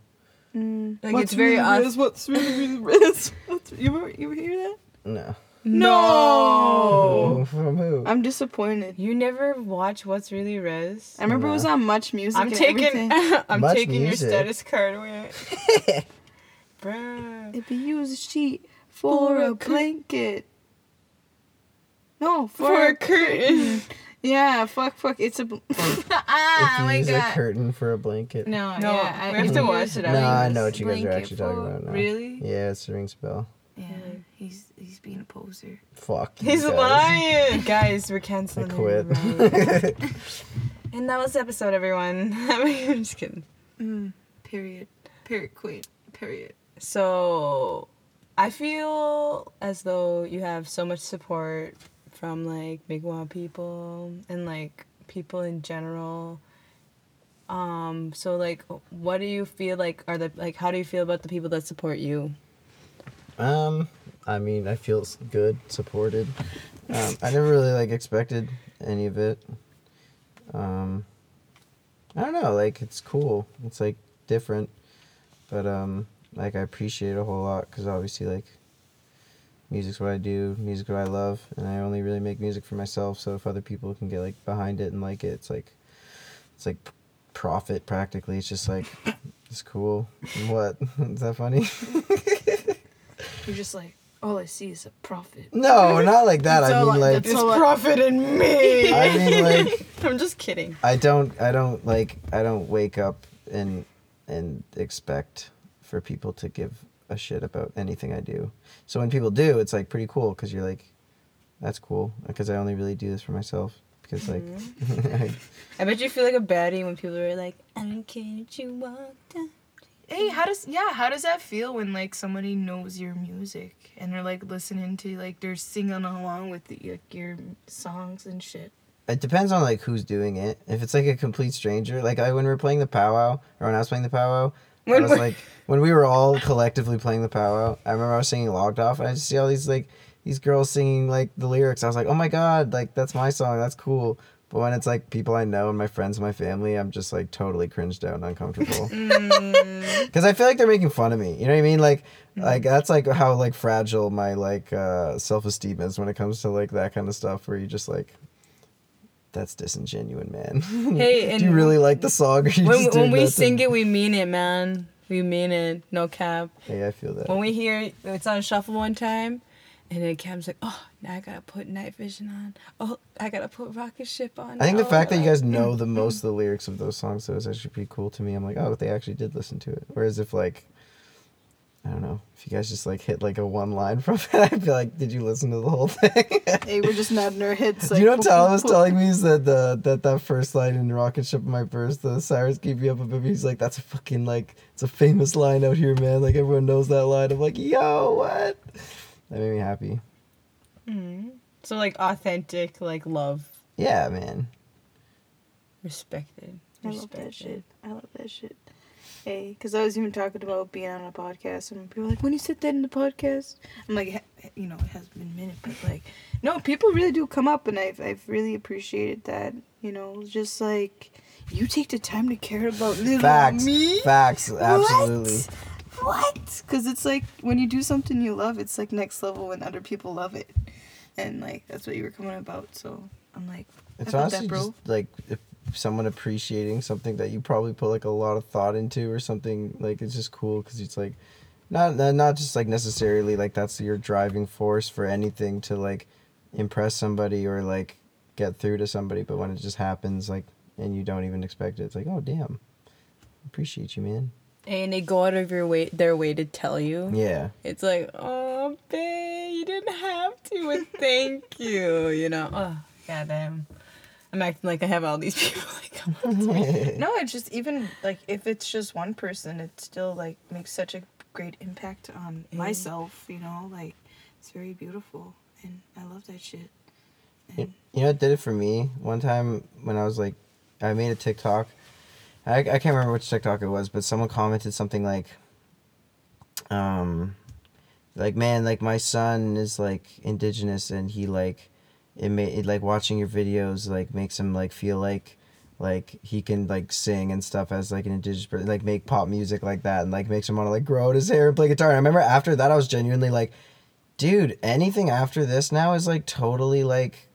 Mm, like, it's very us. What's really is? What's you ever, you ever hear that? No. No. Who- From who? I'm disappointed. You never watch What's Really Res? I remember it was on Much Music. I'm and taking everything. I'm Much taking music. your status card away. Bruh. If you use a sheet for a blanket. No, for, For a a curtain. Yeah, fuck, fuck. It's a. Bl- if ah, you my use god. a curtain for a blanket. No, No, yeah, I, we have to you watch it a No, I know what you guys are blanket actually talking about now. Really? Yeah, it's rings a bell. Yeah, he's he's being a poser. Fuck. you He's guys. lying. Guys, we're canceling. I canceling quit. him, and that was the episode, everyone. I'm just kidding. Mm, period. Period. Quit. Period. So, I feel as though you have so much support from like Wow people and like people in general. Um, so like, what do you feel like are the like? How do you feel about the people that support you? Um, I mean, I feel good, supported. Um, I never really like expected any of it. Um, I don't know, like it's cool. It's like different, but um, like I appreciate it a whole lot because obviously like music's what I do, music's what I love, and I only really make music for myself. So if other people can get like behind it and like it, it's like it's like profit practically. It's just like it's cool. What is that funny? You're just like, all I see is a profit. No, not like that. That's I mean, I- like, that's all I- profit in me. I mean, like, I'm just kidding. I don't, I don't like, I don't wake up and and expect for people to give a shit about anything I do. So when people do, it's like pretty cool because you're like, that's cool because I only really do this for myself because like, mm-hmm. I, I bet you feel like a baddie when people are like, I don't care what you want. Hey, how does yeah? How does that feel when like somebody knows your music and they're like listening to like they're singing along with the, like, your songs and shit? it depends on like who's doing it. If it's like a complete stranger, like I when we were playing the powwow or when I was playing the powwow, I was we're- like when we were all collectively playing the powwow. I remember I was singing logged off, and I just see all these like these girls singing like the lyrics. I was like, oh my god, like that's my song. That's cool. But when it's like people I know and my friends and my family, I'm just like totally cringed out and uncomfortable. Mm. Because I feel like they're making fun of me. You know what I mean? Like, like that's like how like fragile my like uh, self esteem is when it comes to like that kind of stuff. Where you just like, that's disingenuous, man. Hey, do you really like the song? Or you when, just when we sing it, we mean it, man. We mean it. No cap. Hey, I feel that. When we hear it's on shuffle one time, and then Cam's like, "Oh, now I gotta put night vision on. Oh, I gotta put rocket ship on." I think the Oh, fact that you guys oh. know the most of the lyrics of those songs though is actually pretty cool to me. I'm like, oh, they actually did listen to it. Whereas if like, I don't know, if you guys just like hit like a one line from it, I'd be like, did you listen to the whole thing? Hey, we're just nodding our heads. Do Like, you know what poop, Tal was telling me is that the that that first line in Rocket Ship my First, the Cyrus keep me up a bit. He's like, that's a fucking like it's a famous line out here, man. Like everyone knows that line. I'm like, yo, what? That made me happy. Mhm. So like authentic, like love, Yeah, man. respected. I love that shit. I love that shit. Hey, because I was even talking about being on a podcast, and people were like, when you said that in the podcast, I'm like, you know, it has been a minute, but like, no, people really do come up, and I've, I've really appreciated that. You know, just like, you take the time to care about little Facts. me. Facts. Absolutely. What? Because it's like when you do something you love, it's like next level when other people love it, and like that's what you were coming about. So I'm like, It's felt that, bro. just like if someone appreciating something that you probably put like a lot of thought into or something. Like it's just cool because it's like not not not just like necessarily like that's your driving force for anything to like impress somebody or like get through to somebody. But when it just happens like and you don't even expect it, it's like oh damn, appreciate you, man. And they go out of your way, their way to tell you. Yeah. It's like, oh, babe, you didn't have to, but thank you. You know, oh, goddamn. I'm acting like I have all these people like come up to me. No, it's just even like if it's just one person, it still like makes such a great impact on Mm. myself. You know, like it's very beautiful, and I love that shit. You you know it did it for me? One time when I was like, I made a TikTok. I, I can't remember which TikTok it was, but someone commented something like, um, like man, like my son is like indigenous and he like, it made it, like watching your videos like makes him like feel like like he can like sing and stuff as like an indigenous person like make pop music like that and like makes him want to like grow out his hair and play guitar and i remember after that i was genuinely like dude, anything after this now is like totally like,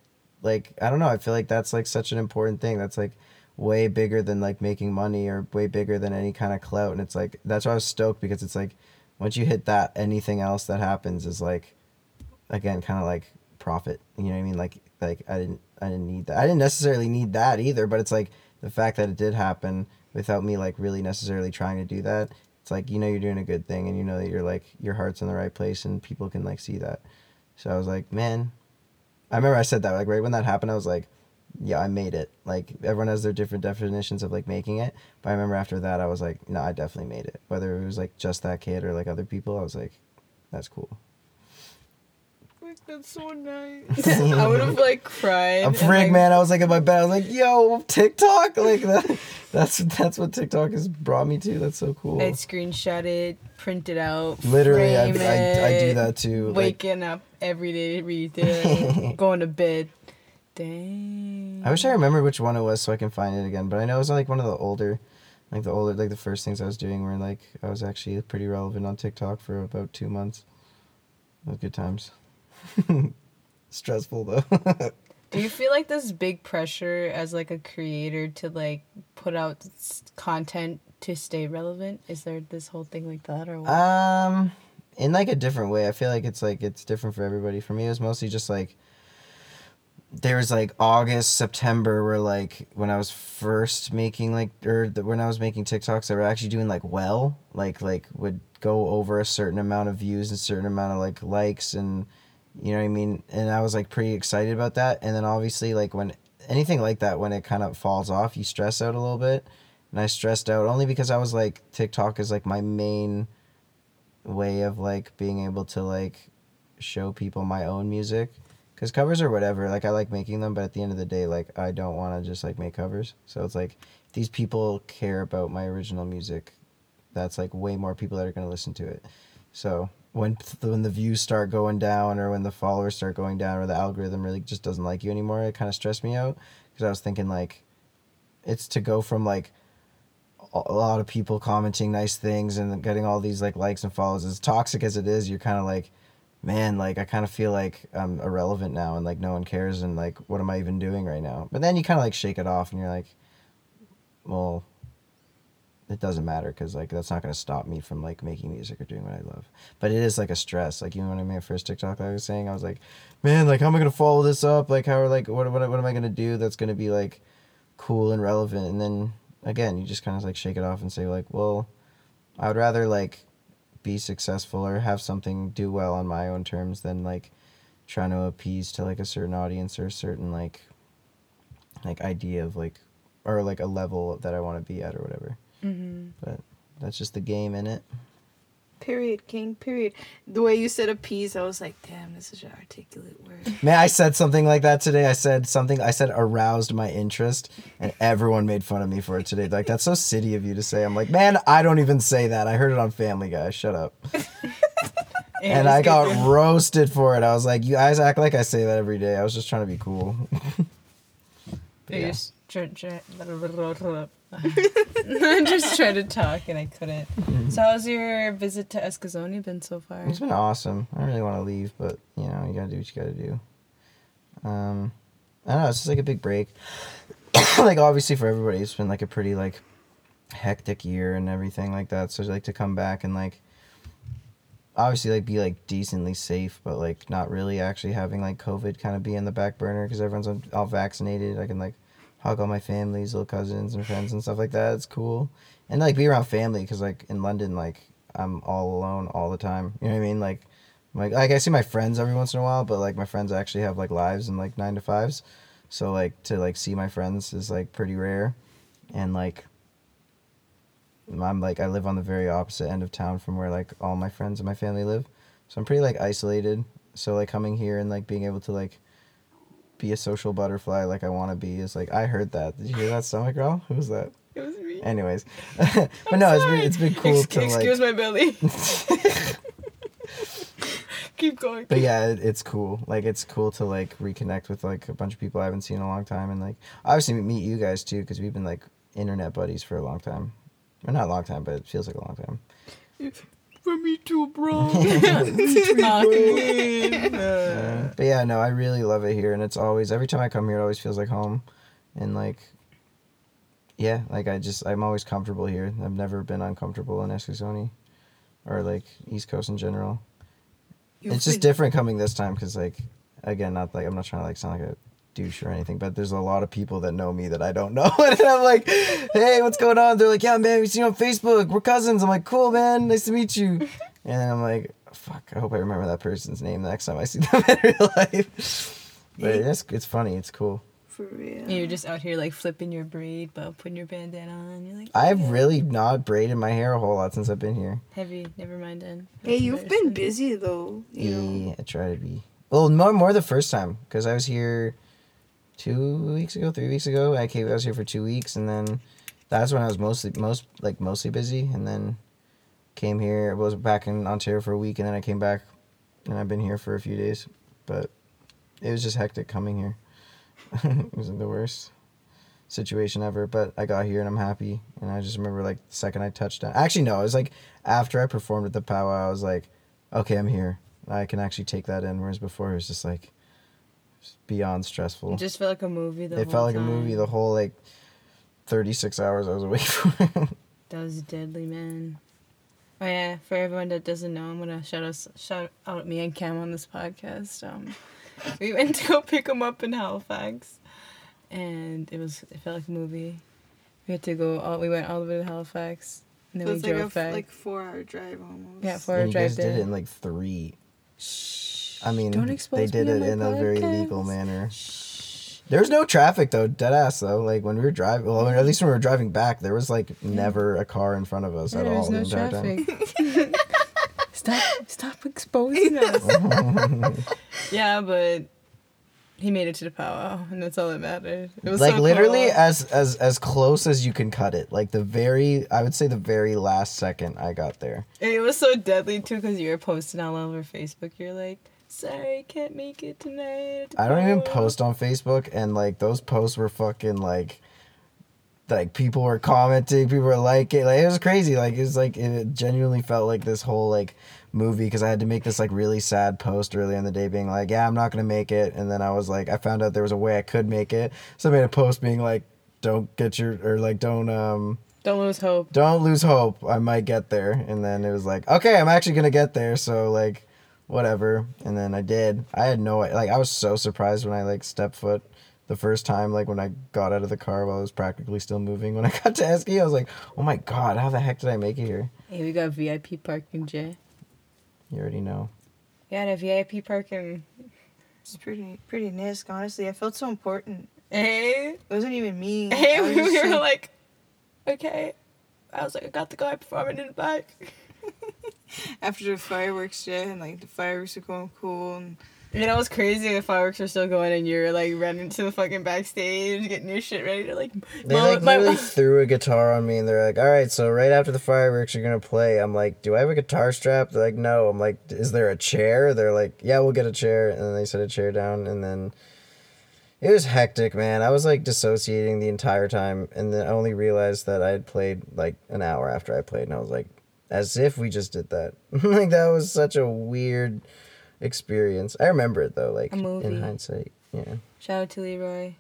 like I don't know. I feel like that's like such an important thing. That's like way bigger than like making money or way bigger than any kind of clout. And it's like that's why I was stoked because it's like once you hit that, anything else that happens is like, again, kind of like profit. You know what I mean? Like like I didn't I didn't need that. I didn't necessarily need that either. But it's like the fact that it did happen without me like really necessarily trying to do that. It's like you know you're doing a good thing and you know that you're like your heart's in the right place and people can like see that. So I was like, man, I remember I said that like right when that happened. I was like, yeah, I made it. Like everyone has their different definitions of like making it, but I remember after that I was like, no, I definitely made it. Whether it was like just that kid or like other people, I was like, that's cool. Like, that's so nice. I would have like cried. A and, frig, like, man. I was like in my bed. I was like, yo, TikTok. Like that. That's that's what TikTok has brought me to. That's so cool. I'd screenshot it, print it out. Literally, I, frame I, I do that too. Like, Waking up every day to read it, going to bed. Dang. I wish I remembered which one it was so I can find it again. But I know it was like one of the older, like the older, like the first things I was doing were like I was actually pretty relevant on TikTok for about two months. It was good times. Stressful though. Do you feel like this big pressure as like a creator to like put out content to stay relevant? Is there this whole thing like that or what? Um, in like a different way. I feel like it's like it's different for everybody. For me, it was mostly just like there was like August, September, where like when I was first making like or the, when I was making TikToks, that were actually doing like well, like like would go over a certain amount of views and certain amount of like likes and you know what I mean. And I was like pretty excited about that. And then obviously like when anything like that, when it kind of falls off, you stress out a little bit. And I stressed out only because I was like TikTok is like my main way of like being able to like show people my own music because covers or whatever like i like making them but at the end of the day like i don't want to just like make covers so it's like these people care about my original music that's like way more people that are to listen to it so when when the views start going down or when the followers start going down or the algorithm really just doesn't like you anymore it kind of stressed me out. Because i was thinking like it's to go from like a a lot of people commenting nice things and getting all these like likes and follows as toxic as it is you're kind of like man like i kind of feel like i'm irrelevant now and like no one cares and like what am i even doing right now? But then you kind of like shake it off and you're like well it doesn't matter because like that's not going to stop me from like making music or doing what i love. But it is like a stress. Like you know when i made first tiktok i was saying i was like man like how am i going to follow this up? Like how are like what, what, what am i going to do that's going to be like cool and relevant? And then again you just kind of like shake it off and say like well i would rather like be successful or have something do well on my own terms than like trying to appease to like a certain audience or a certain like like idea of like or like a level that i want to be at or whatever mm-hmm. but that's just the game in it Period, King. Period. The way you said appease, I was like, damn, this is an articulate word. man i said something like that today i said something i said aroused my interest and everyone made fun of me for it today like that's so city of you to say i'm like man i don't even say that i heard it on family guy shut up and I got roasted for it. I was like, "You guys act like I say that every day." I was just trying to be cool. But yeah. Just try, try, I just tried to talk and I couldn't. So how's your visit to Eskasoni been so far? It's been awesome. I don't really want to leave, but you know, you gotta do what you gotta do. Um, I don't know. It's just like a big break. like obviously for everybody, it's been like a pretty like hectic year and everything like that. So like to come back and like obviously like be like decently safe, but like not really actually having like COVID kind of be in the back burner because everyone's all vaccinated. I can like hug all my family's little cousins and friends and stuff like that. It's cool, and like be around family because like in London, like I'm all alone all the time. You know what I mean? Like, like like I see my friends every once in a while, but like my friends actually have like lives and like nine to fives, so like to like see my friends is like pretty rare, and like I'm like I live on the very opposite end of town from where like all my friends and my family live. So I'm pretty like isolated. So like coming here and like being able to like be a social butterfly like I want to be is like I heard that. Did you hear that stomach growl? Who was that? It was me. Anyways, but no, it's been it's been cool Ex- to excuse like. my belly. Keep going. But yeah, it, it's cool. Like it's cool to like reconnect with like a bunch of people I haven't seen in a long time, and like obviously meet you guys too because we've been like internet buddies for a long time. Well, not a long time, but it feels like a long time. For me too, bro. Yeah. But yeah, no, I really love it here, and it's always every time I come here, it always feels like home, and like, yeah, like I just I'm always comfortable here. I've never been uncomfortable in Eskasoni, or like East Coast in general. You've it's just different coming this time because like, again, not like I'm not trying to like sound like a douche or anything, but there's a lot of people that know me that I don't know, and I'm like, hey, what's going on? They're like, yeah, man, we see you on Facebook. We're cousins. I'm like, cool, man. Nice to meet you. And then I'm like, fuck, I hope I remember that person's name the next time I see them in real life. But it's, it's funny. It's cool. For real. You're just out here like flipping your braid, but putting your bandana on. You're like, I've really not braided my hair a whole lot since I've been here. heavy. Never mind then. Hey, you've been embarrassing. busy though. You know. Yeah, I try to be. Well, more more the first time because I was here two weeks ago, three weeks ago. I came. I was here for two weeks, and then that's when I was mostly most like mostly busy, and then came here. I Was back in Ontario for a week, and then I came back, and I've been here for a few days. But it was just hectic coming here. it was the worst situation ever. But I got here and I'm happy. And I just remember like the second I touched down. Actually, no, it was like after I performed at the powwow, I was like, okay, I'm here. I can actually take that in. Whereas before it was just like beyond stressful. It just felt like a movie. The it whole felt like a movie the whole like 36 hours I was away from it. That was deadly, man. Oh yeah, for everyone that doesn't know, I'm gonna shout us shout out me and Cam on this podcast. Um, we went to go pick him up in Halifax, and it was it felt like a movie. We had to go all we went all the way to Halifax, and then So we it's like a drove f- back. like four hour drive almost. yeah, four and hour you drive guys did it in like three. Shh. I mean, they did me it in a very legal manner. Shh. There was no traffic though, dead ass though. Like when we were driving, well, at least when we were driving back, there was like never a car in front of us Yeah, at there all was the no entire time. traffic. stop! Stop exposing us. yeah, but he made it to the powwow, and that's all that mattered. It was like so literally cool. as as as close as you can cut it. Like the very, I would say the very last second I got there. And it was so deadly too because you were posting all over Facebook. You're like, sorry, can't make it tonight. I don't even post on Facebook, and like those posts were fucking like, like people were commenting, people were liking, like it was crazy. Like it was like it genuinely felt like this whole like movie because I had to make this like really sad post earlier in the day, being like, yeah, I'm not gonna make it, and then I was like, I found out there was a way I could make it, so I made a post being like, don't get your or like don't um Don't lose hope. don't lose hope. I might get there. And then it was like, okay, I'm actually gonna get there. So like, whatever. And then I did. I had no like. I was so surprised when I like stepped foot the first time. Like when I got out of the car while I was practically still moving. When I got to Esky, I was like, oh my god, how the heck did I make it here? Hey, we got VIP parking, Jay. You already know. Yeah, the VIP parking. It's pretty pretty nice, honestly. I felt so important. Hey, It wasn't even me. hey, we were like- like, okay. I was like, I got the guy performing in the back. after the fireworks shit and like the fireworks are going cool and You know what's crazy? The fireworks are still going, and you're like running to the fucking backstage, getting your shit ready to like. They blow like it. My- literally threw a guitar on me and they're like, all right, so right after the fireworks, you're gonna play. I'm like, do I have a guitar strap? They're like, no. I'm like, is there a chair? They're like, yeah, we'll get a chair. And then they set a chair down and then it was hectic, man. I was like dissociating the entire time and then I only realized that I had played like an hour after I played and I was like, as if we just did that. like that was such a weird experience. I remember it though, like A movie. in hindsight. Yeah. Shout out to Leroy.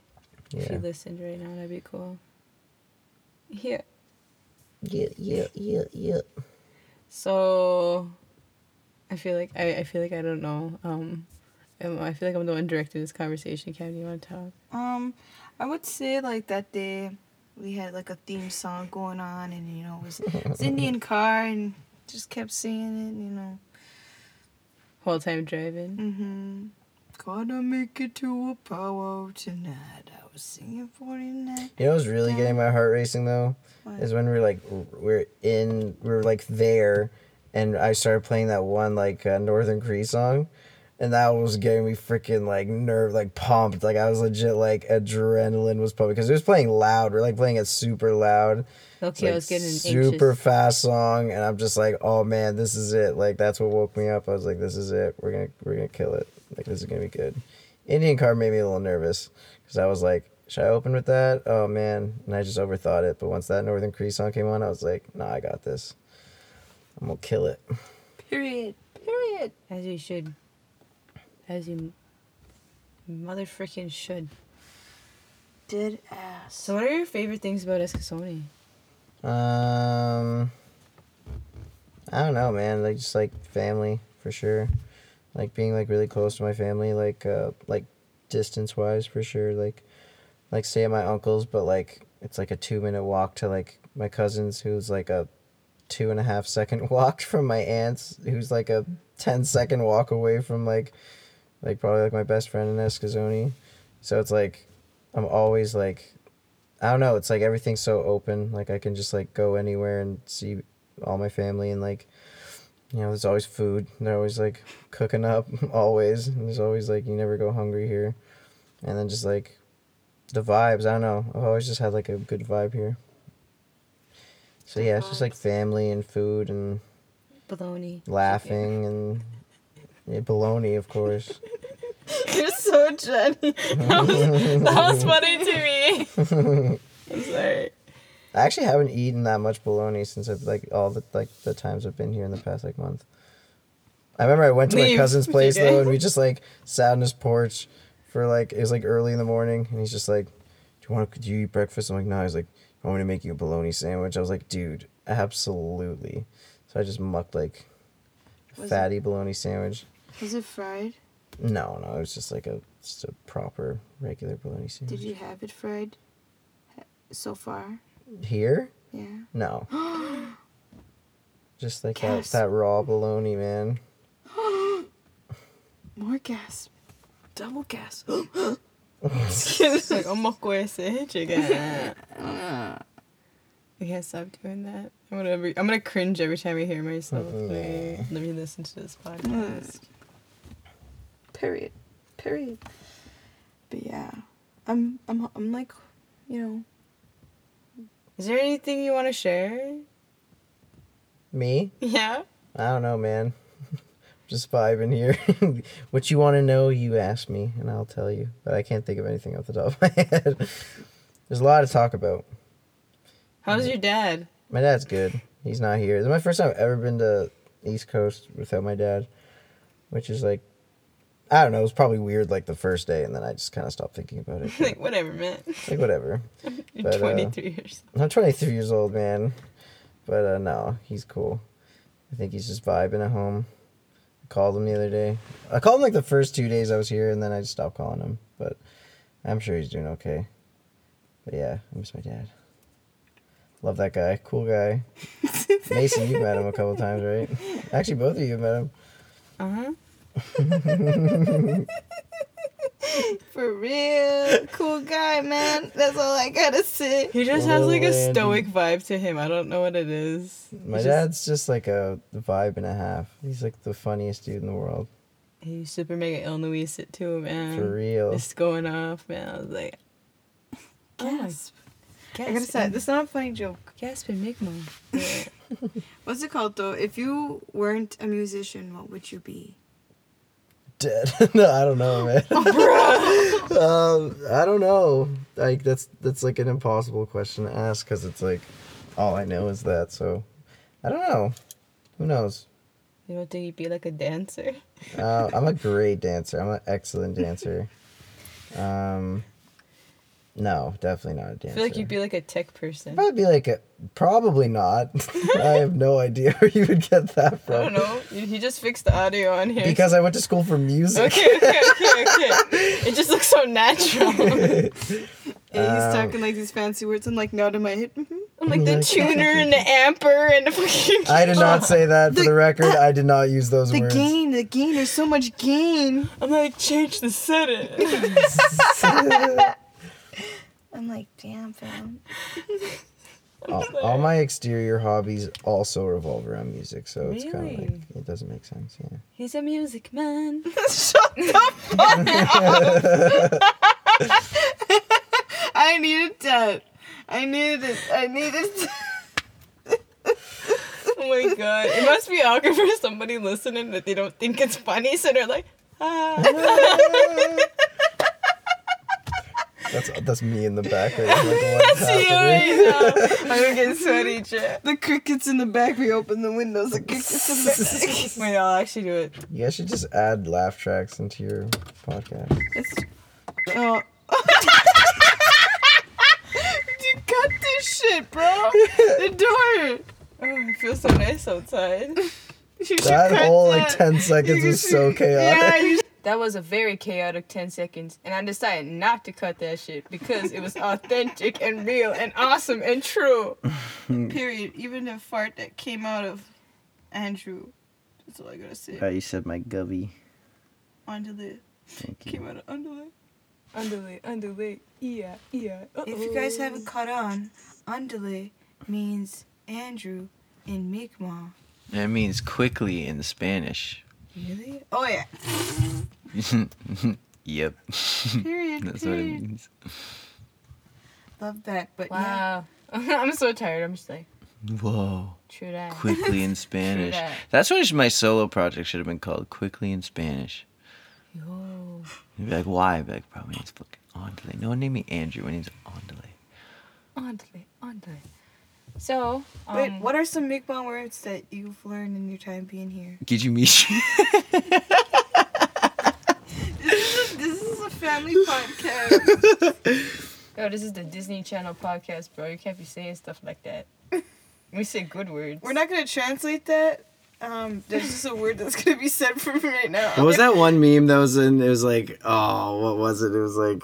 If Yeah. he listened right now, that'd be cool. Yeah. Yeah, yeah, yeah, yeah. So, I feel like I, I feel like I don't know. Um, um, I feel like I'm the one directing this conversation. Cam, do you want to talk? um I would say like that day we had like a theme song going on and you know it was, it was Indian car and just kept singing it, you know. Whole time driving. Mm-hmm. Gotta make it to a powwow tonight. I was singing for you tonight. You know what's really getting my heart racing though? What? Is when we're like we're in we're like there and I started playing that one like uh, Northern Cree song and that was getting me freaking like nerve like pumped. Like I was legit like adrenaline was pumping because it was playing loud we're like playing it super loud. Okay, I like, was getting super anxious. fast song and I'm just like oh man this is it. Like that's what woke me up. I was like this is it. We're gonna we're gonna kill it. Like this is gonna be good. Indian car made me a little nervous because I was like should I open with that? Oh man. And I just overthought it. But once that Northern Cree song came on I was like nah I got this. I'm gonna kill it. Period. Period. As you should. As you mother freaking should. Dead ass. So what are your favorite things about Eskasoni? Um, I don't know, man. Like just like family for sure. Like being like really close to my family, like uh, like distance wise for sure. Like, like stay at my uncle's, but like it's like a two minute walk to like my cousin's, who's like a two and a half second walk from my aunt's, who's like a 10 second walk away from like, like probably like my best friend in Eskasoni. So it's like, I'm always like I don't know. It's like everything's so open. Like I can just like go anywhere and see all my family and like, you know, there's always food. They're always like cooking up always. And there's always like you never go hungry here, and then just like the vibes. I don't know. I've always just had like a good vibe here. So yeah, it's just like family and food and Baloney. laughing and yeah, baloney, of course. You're so Jenny. That was, that was funny to me. I'm sorry. I actually haven't eaten that much bologna since I've like all the like the times I've been here in the past like month. I remember I went to my cousin's place Okay. though, and we just like sat on his porch for like it was like early in the morning, and he's just like, "Do you want to? Do you eat breakfast?" I'm like, "No." He's like, "I want me to make you a bologna sandwich." I was like, "Dude, absolutely." So I just mucked like Was it- fatty bologna sandwich. Was it fried? No, no, it was just like a just a proper regular bologna sandwich. Did you have it fried? So far? Here? Yeah. No. Just like that, that raw bologna, man. More gas. Double gas. It's like, I'm not going to say chicken. I can't stop doing that. I'm gonna, be, I'm gonna cringe every time I hear myself. Uh-uh. Wait, let me listen to this podcast. Mm. Period. Period. But yeah, I'm I'm I'm like, you know, Is there anything you want to share? Me? Yeah. I don't know, man. Just vibing here. what you want to know, you ask me, and I'll tell you. But I can't think of anything off the top of my head. There's a lot to talk about. How's your dad? My dad's good. He's not here. This is my first time I've ever been to East Coast without my dad, which is like, I don't know. It was probably weird like the first day, and then I just kind of stopped thinking about it. like whatever, man. like whatever. You're But, uh, 23 years. I'm 23 years old, man. But uh, no, he's cool. I think he's just vibing at home. I called him the other day. I called him like the first two days I was here, and then I just stopped calling him. But I'm sure he's doing okay. But yeah, I miss my dad. Love that guy. Cool guy. Mason, you've met him a couple times, right? Actually, both of you have met him. Uh huh. for real, cool guy, man. That's all I gotta say. He just has like a stoic vibe to him. I don't know what it is. My just- dad's just like a vibe and a half. He's like the funniest dude in the world. He's super mega ill Louise it too, man. For real. It's going off, man. I was like, oh my Gasp. I gotta say, gasp, this is not a funny joke. gasp and Migma. Yeah. What's it called though? If you weren't a musician, what would you be? dead. no, I don't know, man. um, I don't know. Like that's that's like an impossible question to ask because it's like all I know is that. So I don't know. Who knows? You don't think you'd be like a dancer? Uh, I'm a great dancer. I'm an excellent dancer. Um, no, definitely not a dancer. I feel like you'd be like a tech person. I'd be like a, probably not. I have no idea where you would get that from. I from. don't know. You- He just fixed the audio on here. Because I went to school for music. Okay, okay, okay, okay. It just looks so natural. Yeah, he's Um, talking like these fancy words. I'm like nodding my head. mhm. I'm like the tuner and the amper and the fucking. I did not say that for The- the record. I did not use those The words. The gain, the gain. There's so much gain. I'm like change the setting. I'm like, damn, fam. all, all my exterior hobbies also revolve around music, so it's kind of like Really? it doesn't make sense. Yeah. He's a music man. Shut the fuck up. I needed that. I needed it. I needed. It. Oh my god. It must be awkward for somebody listening that they don't think it's funny, so they're like, ah. That's that's me in the back. Right? Like, what's See you right now. I'm getting sweaty, Jet. The crickets in the back. We open the windows. The crickets in the back. Wait, I'll actually do it. You guys should just add laugh tracks into your podcast. It's, oh. Dude, cut this shit, bro. The door. Oh, it feels so nice outside. You That cut whole like that. ten seconds was so chaotic. Yeah, you that was a very chaotic 10 seconds, and I decided not to cut that shit because it was authentic and real and awesome and true. Period. Even the fart that came out of Andrew. That's all I gotta say. Oh, you said my gubby. Onto the Thank you. came out of underlay. Underlay, underlay, yeah, yeah. If you guys haven't caught on, underlay means Andrew in Mi'kmaq. That means quickly in Spanish. Really? Oh yeah. yep. Period. That's what it period. means. Love that, but yeah. Wow. I'm so tired. I'm just like, Whoa. true that. Quickly in Spanish. that. That's what my solo project should have been called. Quickly in Spanish. Yo. You'd be like, why? I'd be like, probably name's fucking Andale. No one named me Andrew. My name's Andale. Underlay, underlay. So, um, Wait, what are some Mi'kmaq words that you've learned in your time being here? Gijimishi. This is a family podcast. Yo, this is the Disney Channel podcast, bro. You can't be saying stuff like that. We say good words. We're not gonna translate that. Um, there's just a word that's gonna be said from right now. What was that one meme that was in? It was like, oh, what was it? It was like,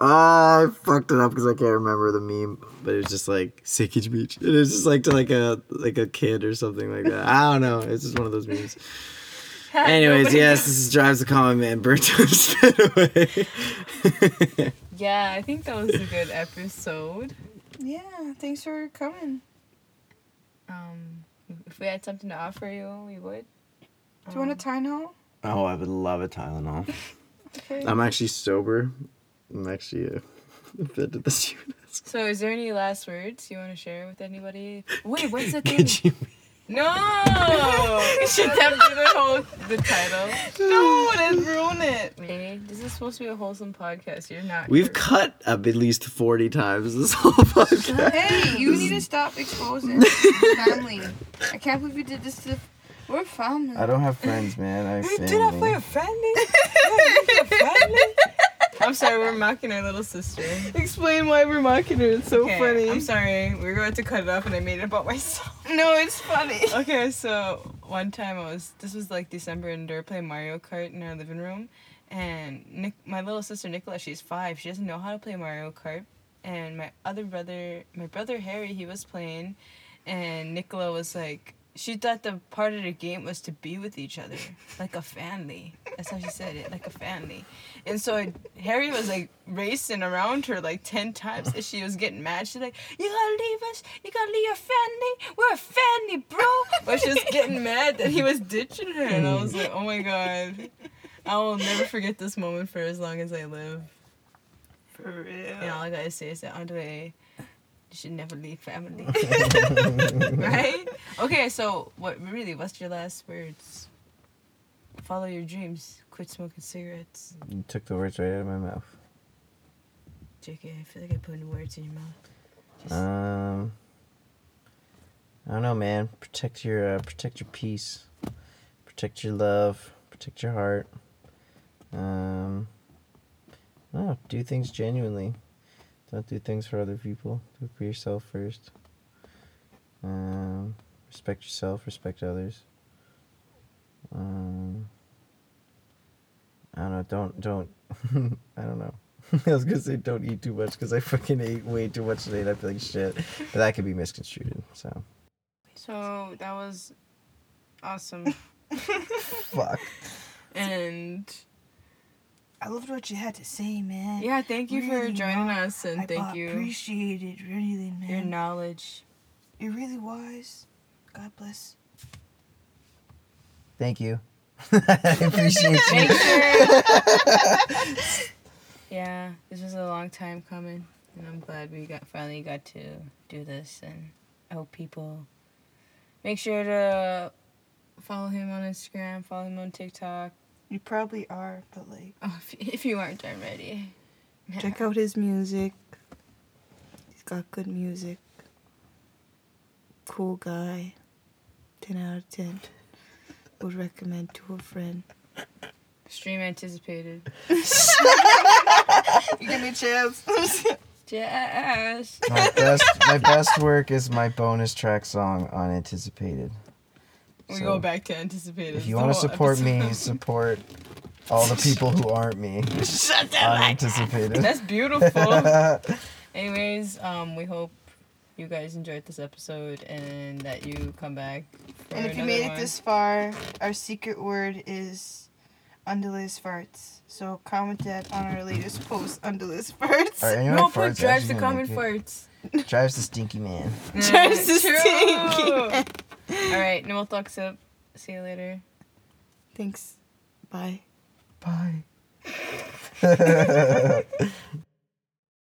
I fucked it up because I can't remember the meme. But it was just like Sickage Beach. It was just like to like a like a kid or something like that. I don't know. It's just one of those memes. Anyways, yes, this is drives the common man. Burnt spit away. Yeah, I think that was a good episode. Yeah, thanks for coming. Um, if we had something to offer you, we would. Do you want a Tylenol? oh, I would love a Tylenol. Okay. I'm actually sober. I'm actually uh, offended this unit. So, is there any last words you want to share with anybody? Wait, what's the thing? No! Should that be the whole the title? No, let's ruin it. Really? This is supposed to be a wholesome podcast. You're not. We've cut up at least 40 times this whole podcast. Hey, you need to stop exposing family. I can't believe you did this to. We're family. I don't have friends, man. I have We do that for family. your family? I'm sorry, we're mocking our little sister. Explain why we're mocking her. It's so Okay, funny. I'm sorry. We were going to cut it off and I made it about myself. No, it's funny. Okay, so one time I was this was like December and they were playing Mario Kart in our living room and Nick my little sister Nicola, she's five, she doesn't know how to play Mario Kart. And my other brother my brother Harry, he was playing and Nicola was like she thought the part of the game was to be with each other, like a family. That's how she said it, like a family. And so Harry was like racing around her like 10 times and she was getting mad. She's like, You gotta leave us. You gotta leave your family. We're a family, bro. But she was getting mad that he was ditching her. And I was like, Oh my god. I will never forget this moment for as long as I live. For real. And all I gotta say is that Andre, you should never leave family. right? Okay, so what really, what's your last words? Follow your dreams. Quit smoking cigarettes. You took the words right out of my mouth. JK, I feel like I'm putting words in your mouth. Just, Um, I don't know, man. Protect your uh, protect your peace, protect your love, protect your heart. Um, no, do things genuinely. Don't do things for other people. Do it for yourself first. Um, respect yourself. Respect others. Um, I don't know. Don't don't. I don't know. I was gonna say don't eat too much because I fucking ate way too much today and I feel like shit. But that could be misconstrued. So so that was awesome. fuck. and I loved what you had to say, man. yeah, thank you for joining Mom. us and I thank ba- you appreciate it, really, man. your knowledge. You're really wise. God bless. Thank you. I appreciate you. Yeah, this was a long time coming, and I'm glad we got finally got to do this. And I hope people make sure to follow him on Instagram, follow him on TikTok. You probably are, but like, Oh, if, if you aren't already, Check out his music. He's got good music. Cool guy. 10 out of 10. Would recommend to a friend. Stream anticipated. You give me a chance. Jazz. My best, my best work is my bonus track song on Anticipated. We So, go back to anticipated. If you want to whole support me, episode. support all the people who aren't me on Anticipated. That's beautiful. Anyways, um, we hope you guys enjoyed this episode and that you come back. For and if you another made it this far, our secret word is Undelis farts. So comment that on our latest post, Undelis farts. Alright, anyone no, farts put drives the gonna common farts. Drives the stinky man. Drives the True. stinky. All right, no more talks up. See you later. Thanks. Bye. Bye.